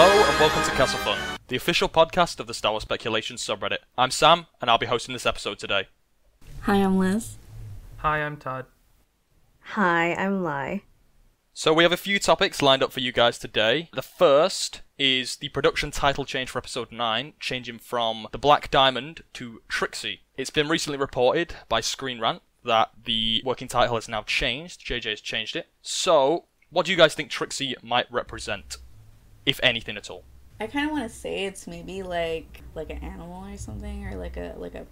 Hello and welcome to Kessel Fun, the official podcast of the Star Wars Speculation subreddit. I'm Sam, and I'll be hosting this episode today. Hi, I'm Liz. Hi, I'm Todd. Hi, I'm Lai. So we have a few topics lined up for you guys today. The first is the production title change for episode 9, changing from The Black Diamond to Trixie. It's been recently reported by Screen Rant that the working title has now changed. JJ has changed it. So, what do you guys think Trixie might represent? If anything at all. I kind of want to say it's maybe like like an animal or something, or like a like a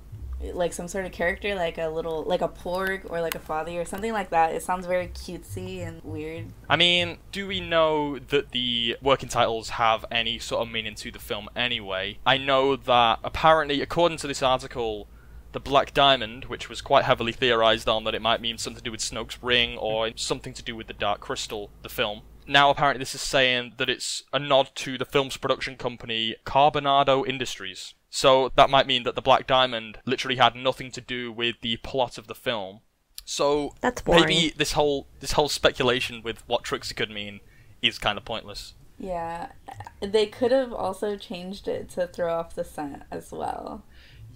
like some sort of character, like a little like a porg or like a fathier or something like that. It sounds very cutesy and weird. I mean, do we know that the working titles have any sort of meaning to the film anyway? I know that apparently, according to this article, the Black Diamond, which was quite heavily theorized on that it might mean something to do with Snoke's ring or something to do with the Dark Crystal, the film. Now, apparently, this is saying that it's a nod to the film's production company, Carbonado Industries. So that might mean that the Black Diamond literally had nothing to do with the plot of the film. So That's maybe this whole this whole speculation with what Trixie could mean is kind of pointless. Yeah, they could have also changed it to throw off the scent as well.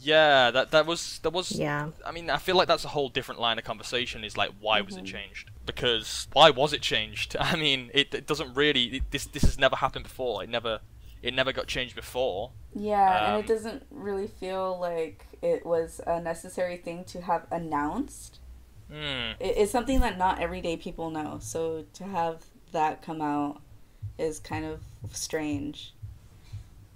Yeah, that that was that was. Yeah. I mean, I feel like that's a whole different line of conversation. Is like, why was it changed? Because why was it changed? I mean, it, it doesn't really. It, this this has never happened before. It never it never got changed before. Yeah, and Um, it doesn't really feel like it was a necessary thing to have announced. Hmm. It, it's something that not everyday people know, so to have that come out is kind of strange.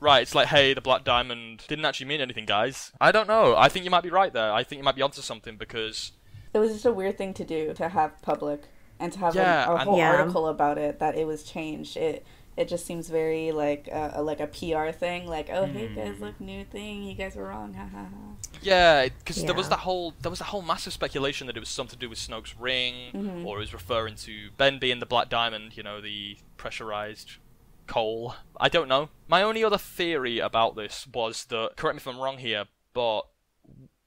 Right, it's like, hey, the Black Diamond didn't actually mean anything, guys. I don't know. I think you might be right there. I think you might be onto something because It was just a weird thing to do to have public and to have Yeah, a, a whole Yeah. article about it that it was changed. It it just seems very like a, a- like a PR thing. Like, oh hey Hmm. guys, look new thing. You guys were wrong. Ha ha ha. yeah, because there was Yeah. that whole there was a whole massive speculation that it was something to do with Snoke's ring, Mhm. or it was referring to Ben being the Black Diamond. You know, the pressurized coal. I don't know. My only other theory about this was that correct me if I'm wrong here, but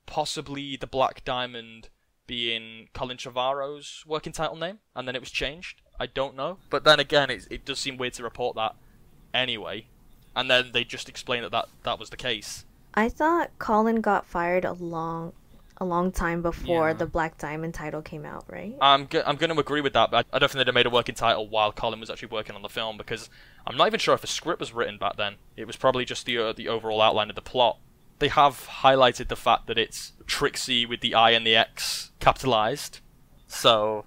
possibly the Black Diamond being Colin Trevorrow's working title name, and then it was changed. I don't know. But then again, it, it does seem weird to report that anyway. And then they just explain that, that that was the case. I thought Colin got fired a long, a long time before Yeah. the Black Diamond title came out, right? I'm go- I'm going to agree with that, but I, I don't think they'd have made a working title while Colin was actually working on the film because I'm not even sure if a script was written back then. It was probably just the uh, the overall outline of the plot. They have highlighted the fact that it's Trixie with the I and the X capitalized, so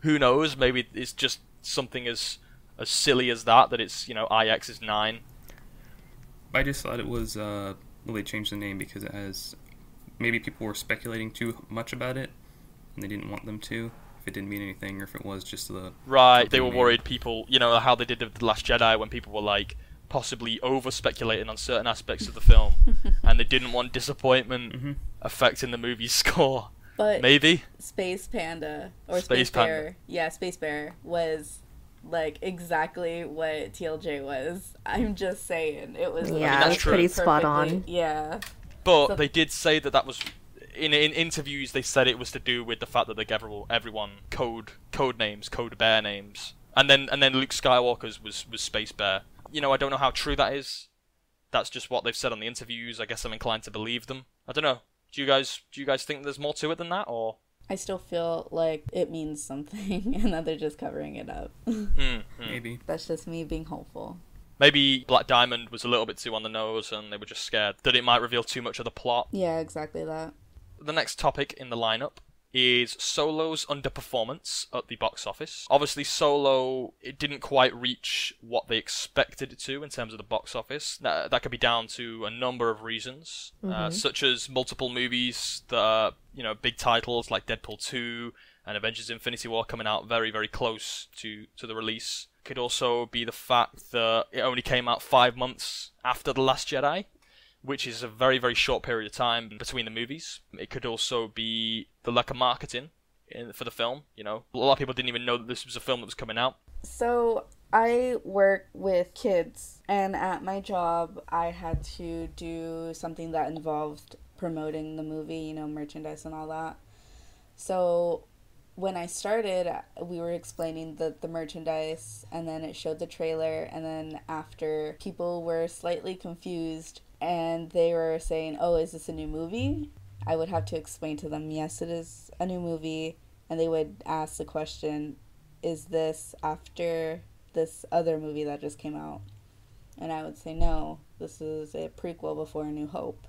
who knows? Maybe it's just something as as silly as that that it's you know IX is nine. I just thought it was uh, well, they changed the name because it has maybe people were speculating too much about it, and they didn't want them to. If it didn't mean anything, or if it was just the Right, they were maybe. worried people, you know, how they did The Last Jedi when people were like possibly over speculating on certain aspects of the film and they didn't want disappointment Mhm. affecting the movie's score. But Maybe. Space Panda or Space Space, Panda. Bear, yeah, Space Bear was like exactly what TLJ was. I'm just saying it was. Yeah, I mean, that's like, true. pretty spot on. Yeah, But So- they did say that that was in in interviews they said it was to do with the fact that they gave everyone, everyone code code names, code bear names. And then and then Luke Skywalker's was was Space Bear. You know, I don't know how true that is. That's just what they've said on the interviews. I guess I'm inclined to believe them. I don't know. Do you guys do you guys think there's more to it than that or I still feel like it means something, and that they're just covering it up. Hmm, hmm. maybe. That's just me being hopeful. Maybe Black Diamond was a little bit too on the nose and they were just scared that it might reveal too much of the plot. Yeah, exactly that. The next topic in the lineup is Solo's underperformance at the box office. Obviously, Solo it didn't quite reach what they expected it to in terms of the box office. That, that could be down to a number of reasons, uh, such as multiple movies that are you know big titles like Deadpool 2 and Avengers: Infinity War coming out very very close to to the release. Could also be the fact that it only came out five months after the Last Jedi which is a very very short period of time between the movies. It could also be the lack of marketing in, for the film. You know, a lot of people didn't even know that this was a film that was coming out. So I work with kids, and at my job, I had to do something that involved promoting the movie, you know, merchandise and all that. So when I started, we were explaining the, the merchandise, and then it showed the trailer, and then after, people were slightly confused, and they were saying, Oh, is this a new movie? I would have to explain to them, Yes, it is a new movie, and they would ask the question, Is this after this other movie that just came out? And I would say, No, this is a prequel before A New Hope.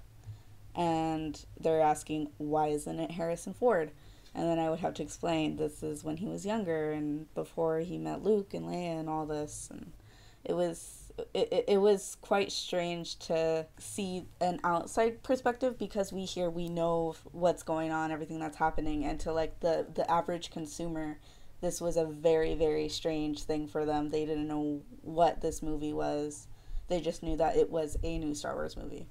And they're asking, Why isn't it Harrison Ford? and then I would have to explain this is when he was younger and before he met Luke and Leia and all this and it was it, it was quite strange to see an outside perspective because we here we know what's going on everything that's happening and to like the the average consumer this was a very very strange thing for them they didn't know what this movie was they just knew that it was a new Star Wars movie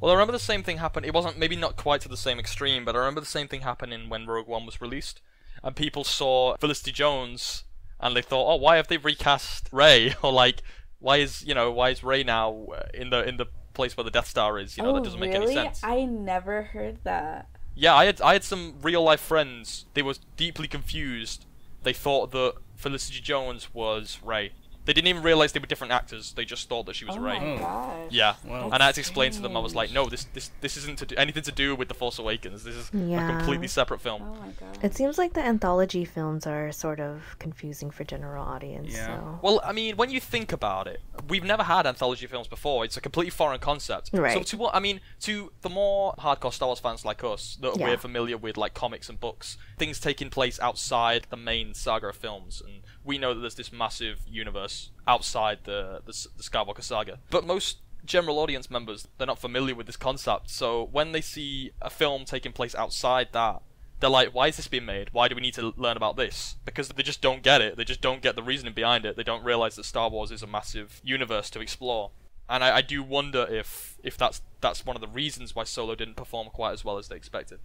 well, I remember the same thing happened. It wasn't maybe not quite to the same extreme, but I remember the same thing happening when Rogue One was released, and people saw Felicity Jones and they thought, "Oh, why have they recast Rey?" or like, "Why is you know why is Rey now uh, in the in the place where the Death Star is?" You know, oh, that doesn't make really? any sense. I never heard that. Yeah, I had I had some real life friends. They were deeply confused. They thought that Felicity Jones was Rey. They didn't even realize they were different actors. They just thought that she was oh Rey. my Oh. gosh. Yeah, Wow. and I had to explain to them. I was like, "No, this this this isn't to do, anything to do with the Force Awakens. This is Yeah. a completely separate film." Oh my god. It seems like the anthology films are sort of confusing for general audience. Yeah. So. Well, I mean, when you think about it, we've never had anthology films before. It's a completely foreign concept. Right. So to what I mean, to the more hardcore Star Wars fans like us, that Yeah. we're familiar with like comics and books, things taking place outside the main saga of films, and we know that there's this massive universe outside the the, the Skywalker saga. But most general audience members, they're not familiar with this concept. So when they see a film taking place outside that, they're like, why is this being made? Why do we need to learn about this? Because they just don't get it. They just don't get the reasoning behind it. They don't realize that Star Wars is a massive universe to explore. And I, I do wonder if if that's that's one of the reasons why Solo didn't perform quite as well as they expected.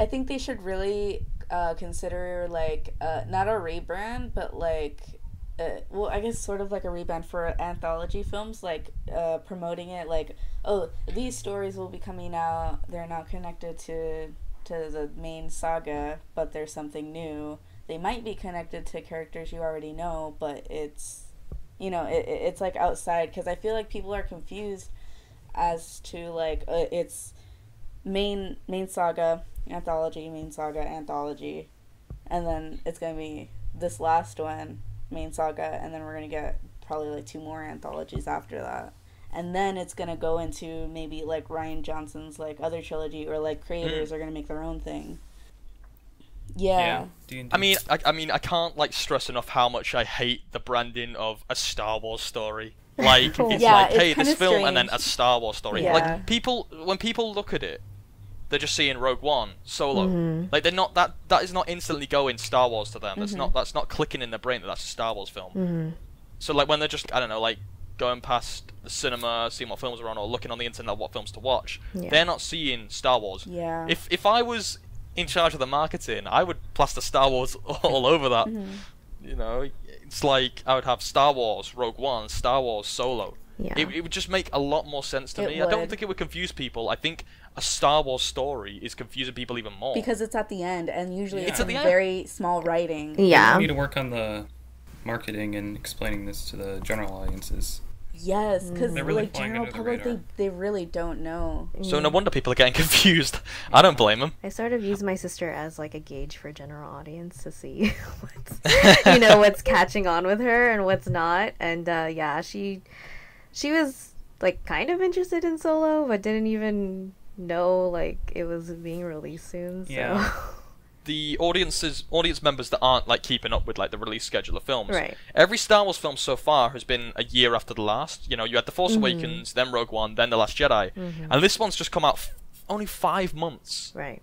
I think they should really uh, consider like uh, not a rebrand, but like, uh, well, I guess sort of like a rebrand for anthology films, like uh, promoting it like, oh, these stories will be coming out. They're not connected to to the main saga, but there's something new. They might be connected to characters you already know, but it's you know it, it- it's like outside because I feel like people are confused as to like uh, it's main main saga anthology main saga anthology and then it's gonna be this last one main saga and then we're gonna get probably like two more anthologies after that and then it's gonna go into maybe like rian johnson's like other trilogy or like creators mm. are gonna make their own thing yeah, D&D. I mean, I, I mean, I can't like stress enough how much I hate the branding of a Star Wars story. Like it's Yeah, like, it's hey, this kinda film and then a. Star Wars story. Yeah. Like people, when people look at it, they're just seeing Rogue One, Solo. Mhm. Like they're not that. That is not instantly going Star Wars to them. Mm-hmm. That's not. That's not clicking in their brain that that's a Star Wars film. Mhm. So like when they're just I don't know like going past the cinema, seeing what films are on, or looking on the internet what films to watch, Yeah. they're not seeing Star Wars. yeah If if I was in charge of the marketing, I would plaster Star Wars all over that. Mm-hmm. You know, it's like I would have Star Wars Rogue One, Star Wars Solo. Yeah. It, it would just make a lot more sense to It me. I don't think it would confuse people. I think a Star Wars story is confusing people even more. because it's at the end and usually Yeah. it's It's at in the end. very small writing yeah. you need to work on the marketing and explaining this to the general audiences. yes because They're really like general under the public they, they really don't know so no wonder people are getting confused. I don't blame them. I sort of use my sister as like a gauge for general audience to see what's you know what's catching on with her and what's not. And uh, yeah, she she was like kind of interested in Solo, but didn't even know like it was being released soon. So Yeah. the audiences audience members that aren't like keeping up with like the release schedule of films. Right. Every Star Wars film so far has been a year after the last. You know, you had The Force Mm-hmm. Awakens, then Rogue One, then The Last Jedi. And this one's just come out f- only 5 months. right.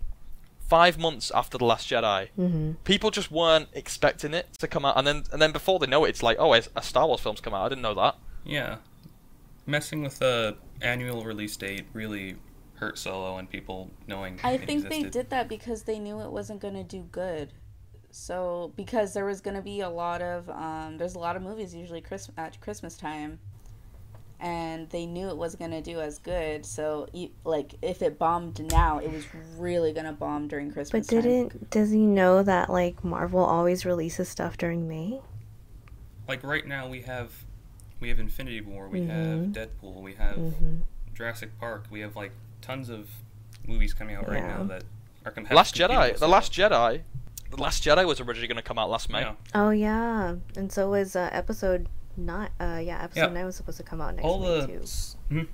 5 months after The Last Jedi. hmm People just weren't expecting it to come out and then and then before they know it it's like, "Oh, a a Star Wars film's come out. I didn't know that." Yeah. Messing with the annual release date really hurt Solo and people knowing I it think they did that because they knew it wasn't going to do good. So because there was going to be a lot of um, there's a lot of movies usually Christmas at Christmas time, and they knew it wasn't gonna do as good. So, e- like, if it bombed now, it was really gonna bomb during Christmas. But didn't does he know that like Marvel always releases stuff during May? Like right now, we have we have Infinity War, we have Mhm. Deadpool, we have Mm-hmm. Jurassic Park, we have like tons of movies coming out right now that are competitive. Last Jedi. The Last Jedi. The Last Jedi was originally going to come out last May. Yeah. Oh yeah, and so was uh, episode nine. Uh, yeah, episode Yeah. nine was supposed to come out next all May the too. Mhm.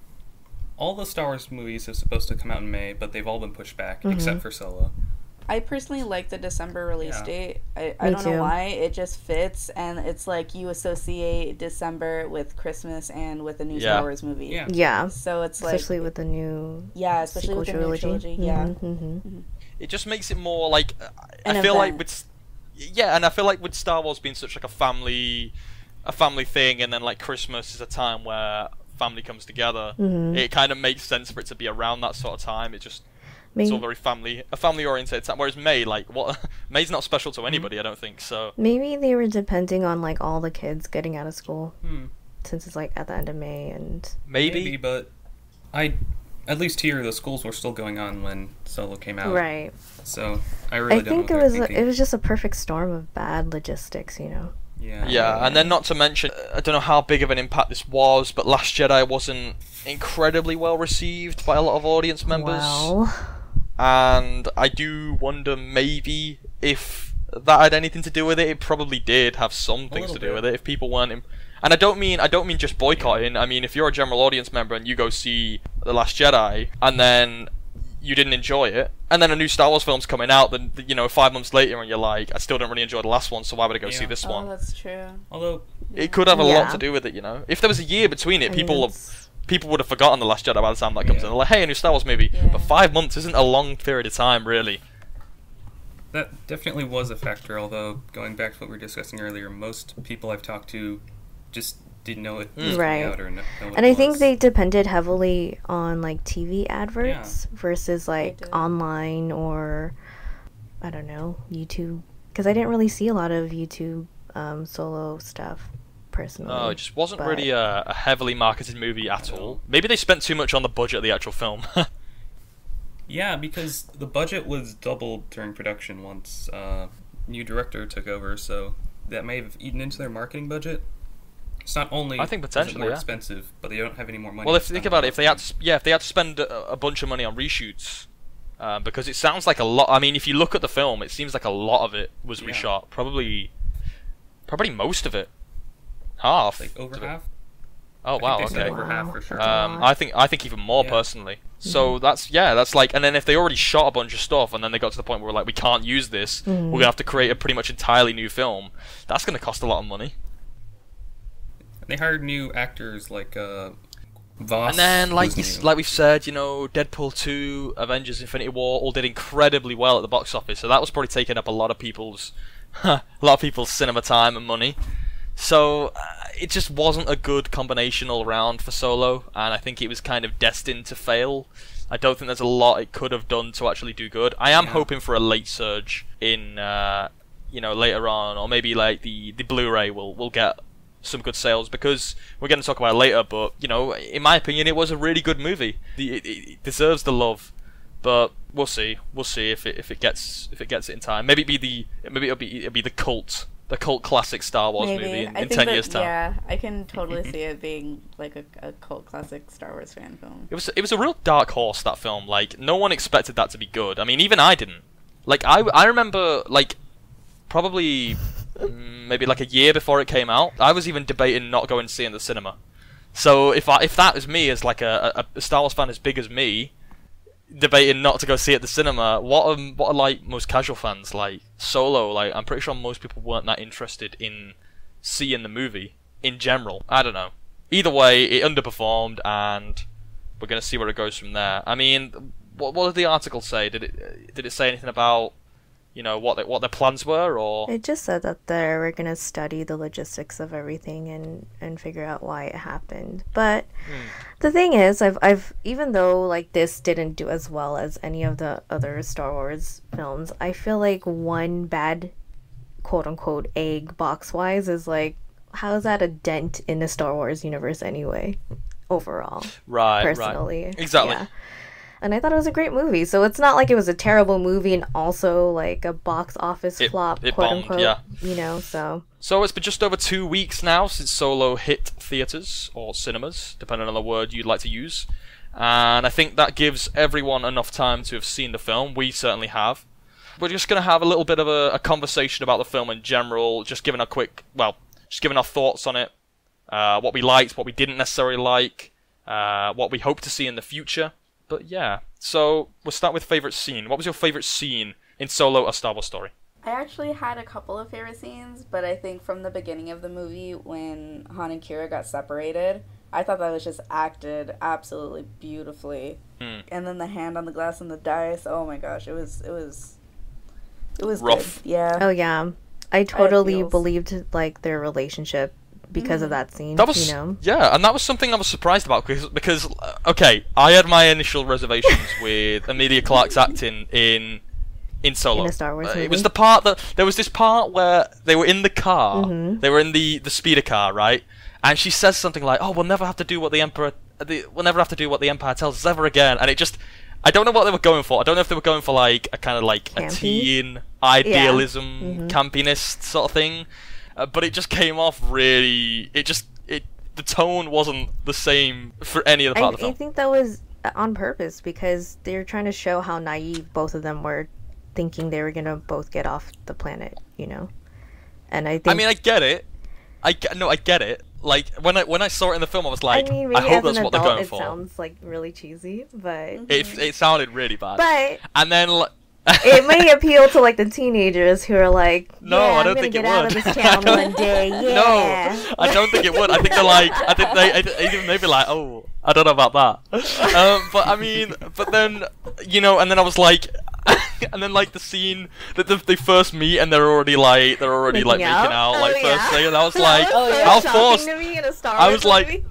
all the Star Wars movies are supposed to come out in May, but they've all been pushed back Mhm. except for Solo. I personally like the December release Yeah. date. I, I Me don't too. know why. It just fits, and it's like you associate December with Christmas and with a new Yeah. Star Wars movie. Yeah. Yeah, So it's like, especially with the new yeah, especially with the new trilogy. Yeah. hmm It just makes it more like uh, An I feel like with yeah, and I feel like with Star Wars being such like a family a family thing, and then like Christmas is a time where family comes together. Mhm. It kind of makes sense for it to be around that sort of time. It just it's all very family a family oriented time. Whereas May, like what May's not special to anybody. I don't think so. maybe they were depending on like all the kids getting out of school Hmm. since it's like at the end of May and Maybe, but I at least here the schools were still going on when Solo came out. right. So I really I don't think know it was a, it was just a perfect storm of bad logistics, you know. yeah. Yeah, and then not to mention, I don't know how big of an impact this was, but Last Jedi wasn't incredibly well received by a lot of audience members. Well, and I do wonder maybe if that had anything to do with it. It probably did have some things to do bit. with it. If people weren't, im- and I don't mean I don't mean just boycotting. I mean if you're a general audience member and you go see the Last Jedi and then you didn't enjoy it, and then a new Star Wars film's coming out, then you know five months later and you're like, I still don't really enjoy the last one, so why would I go see Yeah. this Oh, one? that's true. Although It could have a lot to do with it, you know. If there was a year between it, I mean, people have it's- people would have forgotten the Last Jedi by the time that comes Yeah. in. They're like, hey, a new Star Wars movie, Yeah. but five months isn't a long period of time, really. that definitely was a factor. Although going back to what we were discussing earlier, most people I've talked to just didn't know it was Mm. coming Right. out or know, know and it I think they depended heavily on like TV adverts versus like online or I don't know YouTube because I didn't really see a lot of YouTube um, solo stuff personally. No, it just wasn't but- really a, a heavily marketed movie at all. Maybe they spent too much on the budget of the actual film. Yeah, because the budget was doubled during production once uh, new director took over, so that may have eaten into their marketing budget. It's not only I think potentially, more yeah. expensive, but they don't have any more money. well, if you think about it, if they had to, yeah, if they had to spend a, a bunch of money on reshoots, uh, because it sounds like a lot. I mean, if you look at the film, it seems like a lot of it was Yeah. reshot. Probably, probably most of it, half. like over of it. half. Oh I wow, think okay. over half for sure. Um. I think I think even more Yeah. personally. So that's yeah, that's like, and then if they already shot a bunch of stuff, and then they got to the point where like we can't use this, Mhm. we're gonna have to create a pretty much entirely new film. That's gonna cost a lot of money. And They hired new actors like uh, Voss. and then like you, like we've said, you know, Deadpool two, Avengers: Infinity War all did incredibly well at the box office. So that was probably taking up a lot of people's a lot of people's cinema time and money. So uh, it just wasn't a good combination all around for Solo, and I think it was kind of destined to fail. I don't think there's a lot it could have done to actually do good. I am Yeah. hoping for a late surge in, uh, you know, later on, or maybe like the the Blu-ray will will get some good sales because we're going to talk about it later. But you know, in my opinion, it was a really good movie. The, it, it deserves the love, but we'll see. We'll see if it if it gets if it gets it in time. Maybe it'll be the maybe it'll be it'll be the cult the cult classic Star Wars Maybe. movie in, in ten that, years time. Yeah, I can totally see it being like a, a cult classic Star Wars fan film. It was it was a real dark horse that film. Like no one expected that to be good. I mean, even I didn't. Like I I remember like probably mm, maybe like a year before it came out, I was even debating not going to see it in the cinema. So if I if that is me as like a, a, a Star Wars fan as big as me, debating not to go see it at the cinema, what are what are like most casual fans like Solo? Like I'm pretty sure most people weren't that interested in seeing the movie in general. I don't know. Either way, it underperformed, and we're gonna see where it goes from there. I mean, what what did the article say? Did it did it say anything about you know what they, what their plans were or It just said that they were gonna study the logistics of everything and and figure out why it happened. But hmm. the thing is, I've I've even though like this didn't do as well as any of the other Star Wars films, I feel like one bad quote unquote egg box wise is like how is that a dent in the Star Wars universe anyway? overall, Right, personally. right. Exactly. Yeah. And I thought it was a great movie. So it's not like it was a terrible movie and also like a box office It- flop, it quote bombed, unquote. yeah. You know, so So it's been just over two weeks now since Solo hit theaters or cinemas, depending on the word you'd like to use. And I think that gives everyone enough time to have seen the film. We certainly have. We're just going to have a little bit of a, a conversation about the film in general, just giving a quick, well, just giving our thoughts on it, uh, what we liked, what we didn't necessarily like, uh, what we hope to see in the future. But yeah, so we'll start with favorite scene. What was your favorite scene in Solo: A Star Wars Story? I actually had a couple of favorite scenes, but I think from the beginning of the movie when Han and Qi'ra got separated, I thought that was just acted absolutely beautifully. Hmm. And then the hand on the glass and the dice, oh my gosh, it was it was it was Rough. Good. Yeah. oh yeah. I totally feels. believed like their relationship because Mm. of that scene. That was you know. yeah, and that was something I was surprised about because because uh, okay, I had my initial reservations with Emilia Clarke's acting in in Solo. In a Star Wars Uh, movie? It was the part that there was this part where they were in the car, Mhm. they were in the the speeder car, right? And she says something like, "Oh, we'll never have to do what the emperor, the, we'll never have to do what the empire tells us ever again." And it just, I don't know what they were going for. I don't know if they were going for like a kind of like a teen idealism, Mhm. campiness sort of thing, uh, but it just came off really. It just it the tone wasn't the same for any of the I, of the I think that was uh, on purpose because they're trying to show how naive both of them were, thinking they were gonna both get off the planet. You know, and I think. I mean, I get it. I get, no, I get it. Like when I when I saw it in the film, I was like, I mean, I hope that's what they're adult, going it for. sounds like really cheesy, but It it sounded really bad. but and then like, it may appeal to like the teenagers who are like, No, yeah, I I'm don't think it would. of this town one day. Yeah. No, I don't think it would. I think they're like, I think they, I think even maybe like, oh, I don't know about that. Um, but I mean, but then, you know, and then I was like, and then like the scene that the, they first meet and they're already like, they're already like Making making out? out, like Oh, first yeah. thing, and I was like, Oh, yeah. how forced. to me in a Star I was like, movie.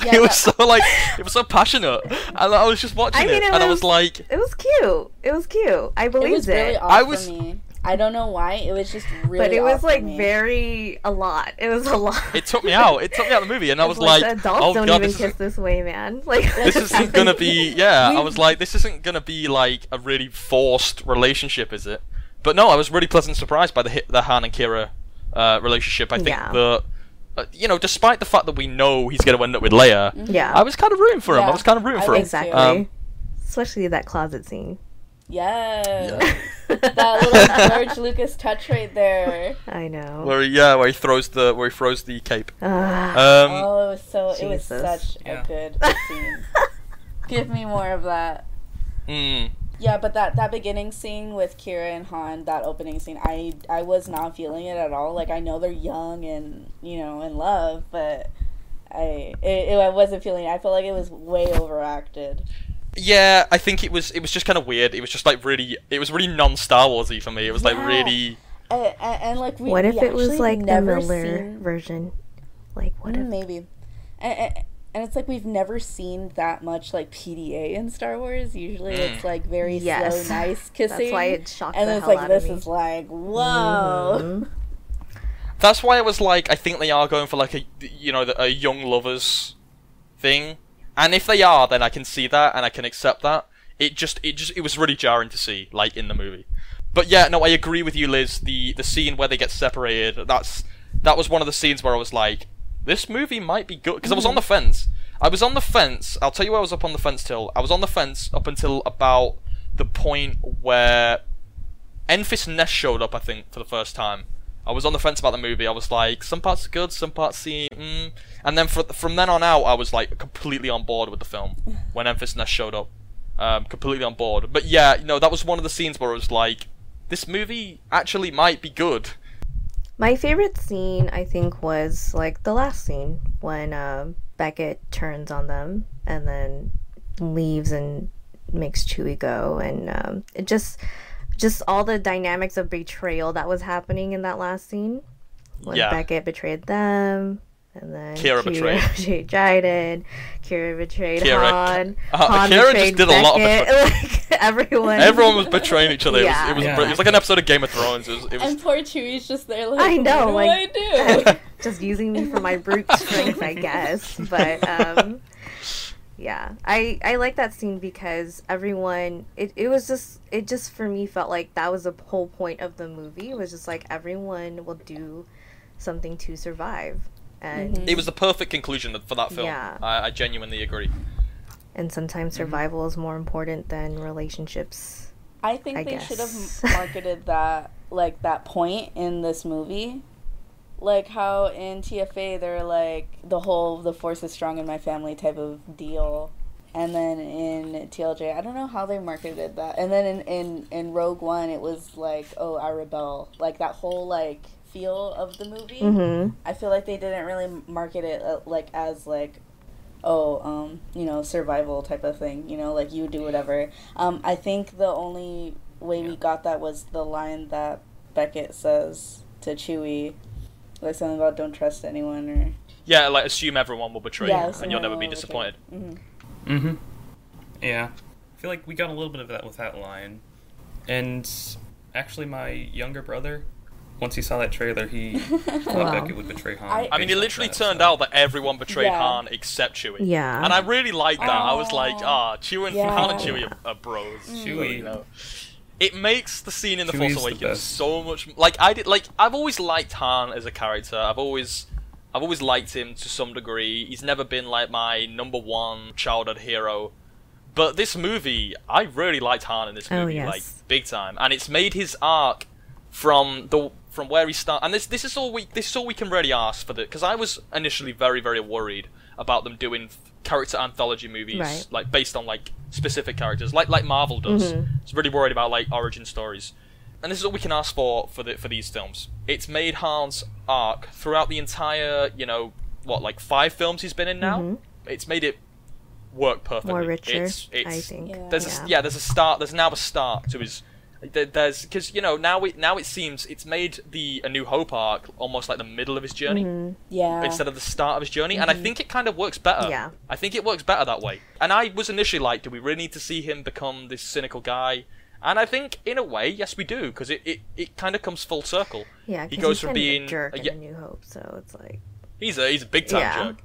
it was so like, it was so passionate, and I was just watching I mean, it, it and I was- was like, it was cute. It was cute. I It believed was really it. I was- me. I don't know why. It was just really but it was for like very a lot. It was a lot. it took me out. It took me out of the movie, and I was like, adults oh don't god, even this kiss is this way, man. Like this isn't gonna be yeah i was like this isn't gonna be like a really forced relationship is it but no i was really pleasantly surprised by the hit the han and qi'ra uh, relationship i think Yeah. that uh, you know despite the fact that we know he's gonna end up with leia yeah, i was kind of rooting for him i was kind of rooting I for him exactly. Um, Especially that closet scene. Yes. that little George Lucas touch right there. I know. where he, yeah where he throws the where he throws the cape um oh, it was so. It was such Yeah. a good scene. Give me more of that. mm, Yeah, but that that beginning scene with Qi'ra and Han, that opening scene, I I was not feeling it at all. Like I know they're young and you know in love, but I it, it, I wasn't feeling. It. I felt like it was way overacted. Yeah i think it was it was just kind of weird it was just like really it was really non-star warsy for me it was like Yeah. really And, and, and like we, what if we it was actually like the never Miller seen- version? Like what Mm, if? maybe, and, and, and it's like we've never seen that much like PDA in Star Wars. Usually Mm. it's like very Yes. slow, nice kissing. That's why it shocked and the it's hell like out this of me. is like whoa. Mhm. That's why I was like, I think they are going for like a, you know, a young lovers thing, and if they are, then I can see that and I can accept that. It just, it just, it was really jarring to see, like in the movie. But yeah, no, I agree with you, Liz. The the scene where they get separated, that's that was one of the scenes where I was like, this movie might be good because I was on the mm. fence. I was on the fence. I'll tell you where I was up on the fence till. I was on the fence up until about the point where Enfys Nest showed up, I think, for the first time. I was on the fence about the movie. I was like, some parts are good, some parts seem, mm. and then for, from then on out, I was like completely on board with the film when Enfys Nest showed up, um, completely on board. But yeah, you know, that was one of the scenes where I was like, this movie actually might be good. My favorite scene, I think, was like the last scene when uh, Beckett turns on them and then leaves and makes Chewie go, and um, it just, just all the dynamics of betrayal that was happening in that last scene when Yeah. Beckett betrayed them. And then Qi'ra betrayed. betrayed Dryden. Qi'ra betrayed Qi'ra- Han. uh, Han Qi'ra just betrayed did a lot of Beckett. like everyone. Everyone was betraying each other. Yeah. It was, it was, Yeah. it was like an episode of Game of Thrones. It was, it was And poor Chewie's just there like, I know, what like- do I do? just using me for my brute strength, I guess. But um, yeah. I I like that scene because everyone it, it was just it just for me felt like that was the whole point of the movie It was just like everyone will do something to survive. And Mhm. It was the perfect conclusion for that film. Yeah. I, I genuinely agree. and sometimes Mm-hmm. survival is more important than relationships. I think I they should have marketed that like that point in this movie. Like how in TFA they're like the whole the force is strong in my family type of deal. And then in TLJ, I don't know how they marketed that. And then in, in, in Rogue One it was like, oh, I rebel. Like that whole like feel of the movie. Mhm. I feel like they didn't really market it uh, like as like oh um you know survival type of thing you know like you do whatever um i think the only way we got that was the line that beckett says to chewie like something about don't trust anyone or Yeah, like assume everyone will betray Yeah, you, and you'll never be everyone will disappointed. betray Mm-hmm. Yeah. I feel like we got a little bit of that with that line. And actually, my younger brother, once he saw that trailer, he thought Wow. Beckett would betray Han. I- I mean, it literally that, turned so- out that everyone betrayed Yeah. Han except Chewie. Yeah. And I really liked that. I was like, Aw. ah, Chewie and Yeah. Han and Chewie are, are bros. Chewie. You know. It makes the scene in The Chewie's Force Awakens best. so much like I did. Like I've always liked Han as a character. I've always, I've always liked him to some degree. He's never been like my number one childhood hero. But this movie, I really liked Han in this Oh, movie, yes. like big time, and it's made his arc from the from where he start. And this this is all we this is all we can really ask for the because I was initially very very worried about them doing f- character anthology movies Right. like based on like specific characters, like like Marvel does. Mhm. It's really worried about like origin stories. And this is what we can ask for for the for these films. It's made Han's arc throughout the entire, you know, what like five films he's been in now. Mhm. It's made it work perfectly. More richer, It's, it's, I think. There's yeah. A, yeah, there's a start. There's now a start to his. There- There's because you know now it now it seems it's made the A New Hope arc almost like the middle of his journey Mhm. yeah instead of the start of his journey, and I think it kind of works better. Yeah. I think it works better that way. And I was initially like, do we really need to see him become this cynical guy? And I think in a way, yes, we do, because it, it, it kind of comes full circle. Yeah, he goes he's from of a being jerk a in A New Hope, so it's like he's a he's a big time Yeah. jerk,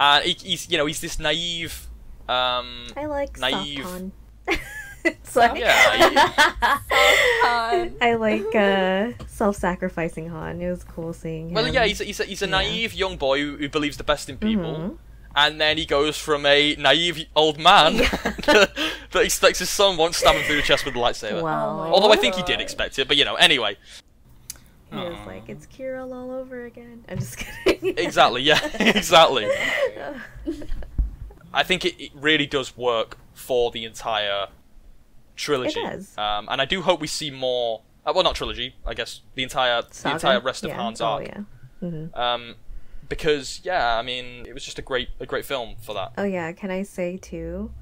and he, he's you know he's this naive. Um, I like Naive. soft Han. it's like Yeah, Han. I like uh, self-sacrificing Han. It was cool seeing. Him. Well, yeah, he's a, he's a, he's a Yeah. naive young boy who, who believes the best in people. Mhm. And then he goes from a naive old man that expects his son won't stab him through the chest with a lightsaber. Wow. Oh my Although I think he did expect it, but you know, anyway. He was like, "It's Kirill all over again." I'm just kidding. Exactly, yeah, exactly. I think it, it really does work for the entire trilogy. It does. Um, and I do hope we see more. Uh, well, not trilogy. I guess the entire the entire rest of yeah. Han's oh, arc. yeah. hmm Um, because yeah, I mean, it was just a great a great film for that. Oh yeah, can I say too?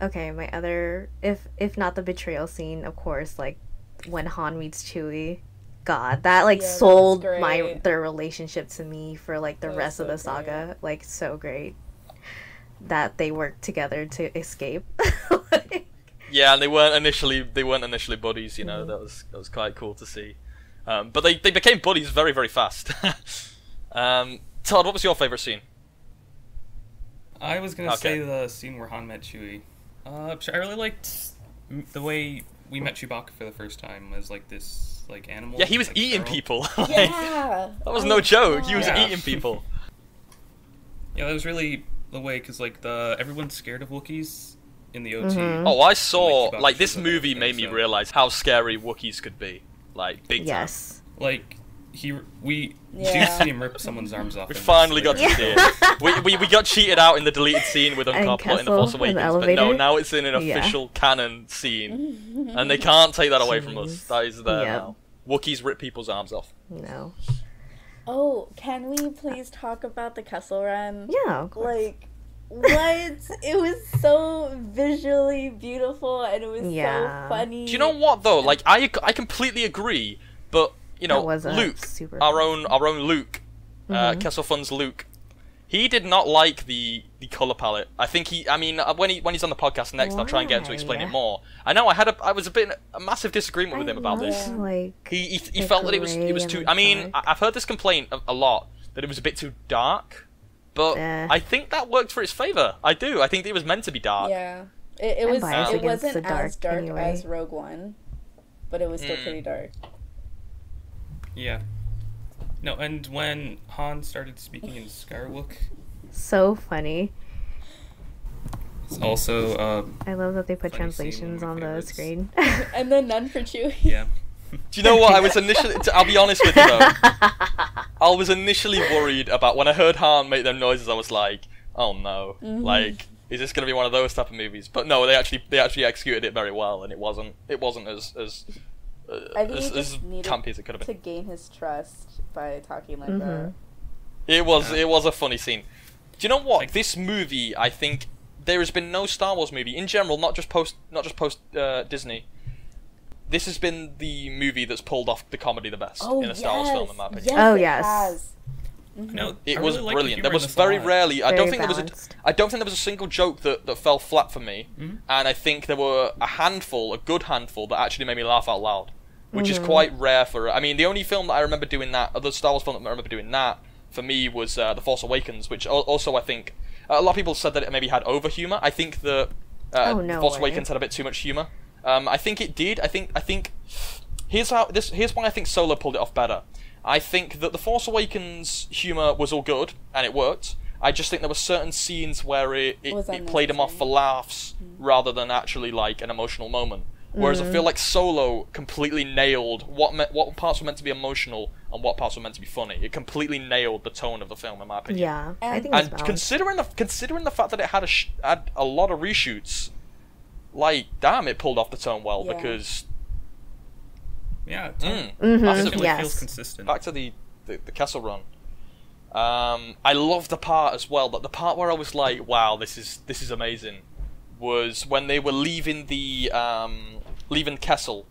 Okay, my other if if not the betrayal scene, of course, like when Han meets Chewie. God, that like Yeah, that sold my their relationship to me for like the That was rest of so the saga. Like so great that they worked together to escape. Like, Yeah, and they weren't initially they weren't initially buddies. You know, Mhm. that was that was quite cool to see. Um, but they they became buddies very very fast. um, Todd, what was your favorite scene? I was gonna Okay. say the scene where Han met Chewie. Uh, I really liked the way we met Chewbacca for the first time as like this like animal. Yeah, he was like, eating feral. people. Like, yeah That was Oh no my joke. He was Yeah. eating people. Yeah, that was really the way because like the everyone's scared of Wookiees in the OT. Mhm. Oh, I saw Like, like this movie and made me so- realize how scary Wookiees could be. Like big time. yes. Like he, we Yeah. do see him rip someone's arms off. We finally got to see it. We, we, we got cheated out in the deleted scene with And Unkar Plutt in The Force in the Awakens, but no, now it's in an Yeah. official canon scene, and they can't take that away from us. That is there Yep. now. Wookiees rip people's arms off. No. oh can we please talk about the Kessel Run Yeah. Of course. like what it was so visually beautiful and it was Yeah. so funny Do you know what though? Like I I completely agree, but you know was Luke, super our own our own Luke, uh, Mhm. Kessel Fun's Luke, he did not like the the color palette. I think he. I mean, uh, when he when he's on the podcast next, I'll try and get him to explain Why? it more. I know I had a I was a bit a massive disagreement with I him about this. Like He he, he felt that it was it was too. I mean, dark. I, I've heard this complaint a, a lot that it was a bit too dark. But Eh. I think that worked for its favor. I do. I think it was meant to be dark. Yeah, it, it was. It wasn't dark as dark anyway. as Rogue One, but it was still Mm. pretty dark. Yeah. No, and when Han started speaking in Shyriiwook, So funny. it's also um, I love that they put translations on of the favorites. screen. And then none for Chewie. yeah. Do you know what? I was initially. t- I'll be honest with you though. I was initially worried about when I heard Han make them noises. I was like, "Oh no! Mhm. Like, is this going to be one of those type of movies?" But no, they actually they actually executed it very well, and it wasn't it wasn't as as uh, as, he as campy as it could have been. to gain his trust by talking like Mhm. that. It was it was a funny scene. Do you know what? Like- this movie, I think there has been no Star Wars movie in general, not just post not just post uh, Disney. This has been the movie that's pulled off the comedy the best Oh in a Star Wars yes, film, in my opinion. Yes, Oh, it yes. has. Mhm. No, It I was really like the brilliant. humor There was this very lot. rarely. I don't Very think there was. A, balanced. I don't think there was a single joke that, that fell flat for me, Mhm. and I think there were a handful, a good handful, that actually made me laugh out loud, which is Mhm. quite rare for. I mean, the only film that I remember doing that, other Star Wars film that I remember doing that for me was uh, The Force Awakens, which also I think a lot of people said that it maybe had over humor. I think the uh, Oh, no Force way. Awakens had a bit too much humor. Um, I think it did. I think. I think. Here's how this. Here's why I think Solo pulled it off better. I think that the Force Awakens humor was all good and it worked. I just think there were certain scenes where it, it, it played them off for unnecessary. laughs rather than actually like an emotional moment. Whereas I feel like Solo completely nailed what me- what parts were meant to be emotional and what parts were meant to be funny. It completely nailed the tone of the film, in my opinion. yeah, I think it's And balanced. considering the considering the fact that it had a sh- had a lot of reshoots, like damn, it pulled off the tone well Yeah. because Yeah, it mm, Mhm, massively definitely feels consistent. back to the, the the Kessel Run. Um, I love the part as well. but the part where I was like, "Wow, this is this is amazing," was when they were leaving the um, leaving Kessel,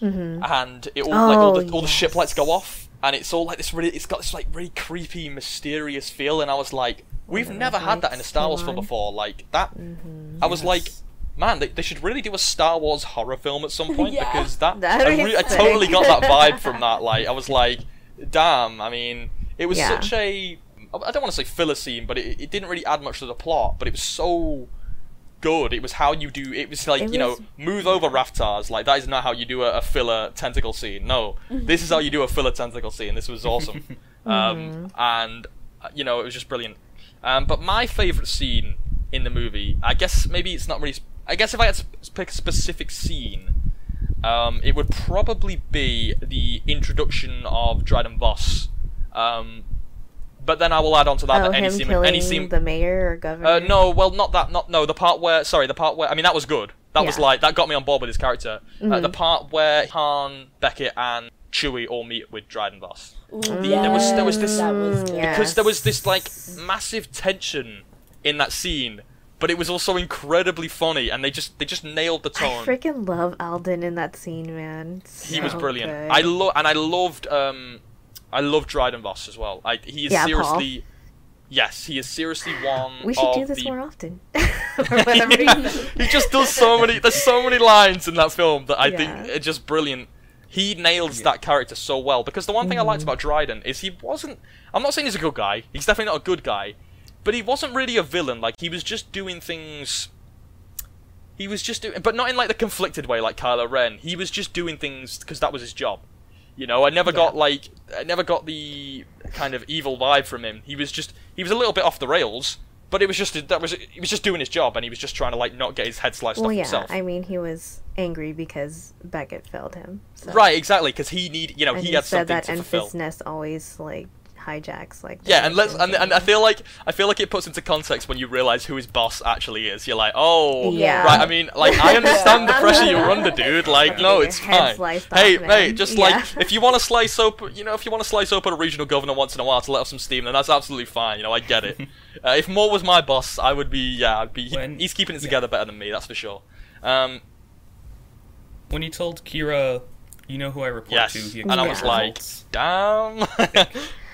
Mhm. and it all like all Oh, the, all the ship lights go off, and it's all like this really. It's got this like really creepy, mysterious feel, and I was like, "We've never had that in a Star Wars film before." Like that. Mhm. I was like, Yes. Man, they, they should really do a Star Wars horror film at some point Yeah. because that That'd I, re- I totally got that vibe from that. Like, I was like, damn. I mean, it was Yeah. such a I don't want to say filler scene, but it, it didn't really add much to the plot. But it was so good. It was how you do. It was like It you know, move over Rathtars. Like that is not how you do a, a filler tentacle scene. No, this is how you do a filler tentacle scene. This was awesome. um, and uh, you know, it was just brilliant. Um, but my favorite scene in the movie, I guess maybe it's not really. Sp- I guess if I had to pick a specific scene, um, it would probably be the introduction of Dryden Voss. Um, but then I will add on to that oh, that any him scene, killing any scene, the mayor or governor. uh, no, well, not that. Not no. The part where, sorry, the part where. I mean, that was good. That was like that got me on board with his character. Uh, Mhm. the part where Han, Beckett, and Chewie all meet with Dryden Voss. Ooh, there was- there was this- was good. Yeah. because there was this like massive tension in that scene, but it was also incredibly funny, and they just they just nailed the tone. I freaking love Alden in that scene, man. he was brilliant. good. I love and I loved um, I loved Dryden Voss as well. I, he is Yeah, Paul. seriously, yes, he is seriously one. we should of do this the more often. For whatever reason. he just does so many. There's so many lines in that film that I Yeah. think are just brilliant. He nails that character so well because the one thing I Mm-hmm. liked about Dryden is he wasn't. I'm not saying he's a good guy. He's definitely not a good guy, but he wasn't really a villain. Like he was just doing things. He was just doing, but not in like the conflicted way like Kylo Ren. He was just doing things because that was his job. You know, I never got like I never got the kind of evil vibe from him. He was just he was a little bit off the rails, but it was just that was he was just doing his job and he was just trying to like not get his head sliced well, off yeah. himself. I mean, he was angry because Beckett failed him. So. Right, exactly, because he need you know And he he, had said something that to fulfill. Always like hijacks like. Yeah, and let's and, and I feel like I feel like it puts into context when you realize who his boss actually is. You're like, oh, Yeah. right. I mean, like I understand the pressure you're under, dude. Like, no, it's fine. sliced Hey, off, mate, just Yeah. like if you want to slice open, you know, if you want to slice open a regional governor once in a while to let off some steam, then that's absolutely fine. You know, I get it. uh, if Maul was my boss, I would be. Yeah, I'd be. he- When- he's keeping it yeah. together better than me. That's for sure. Um, When you told Qi'ra, you know who I report yes, to, he and I was expected like,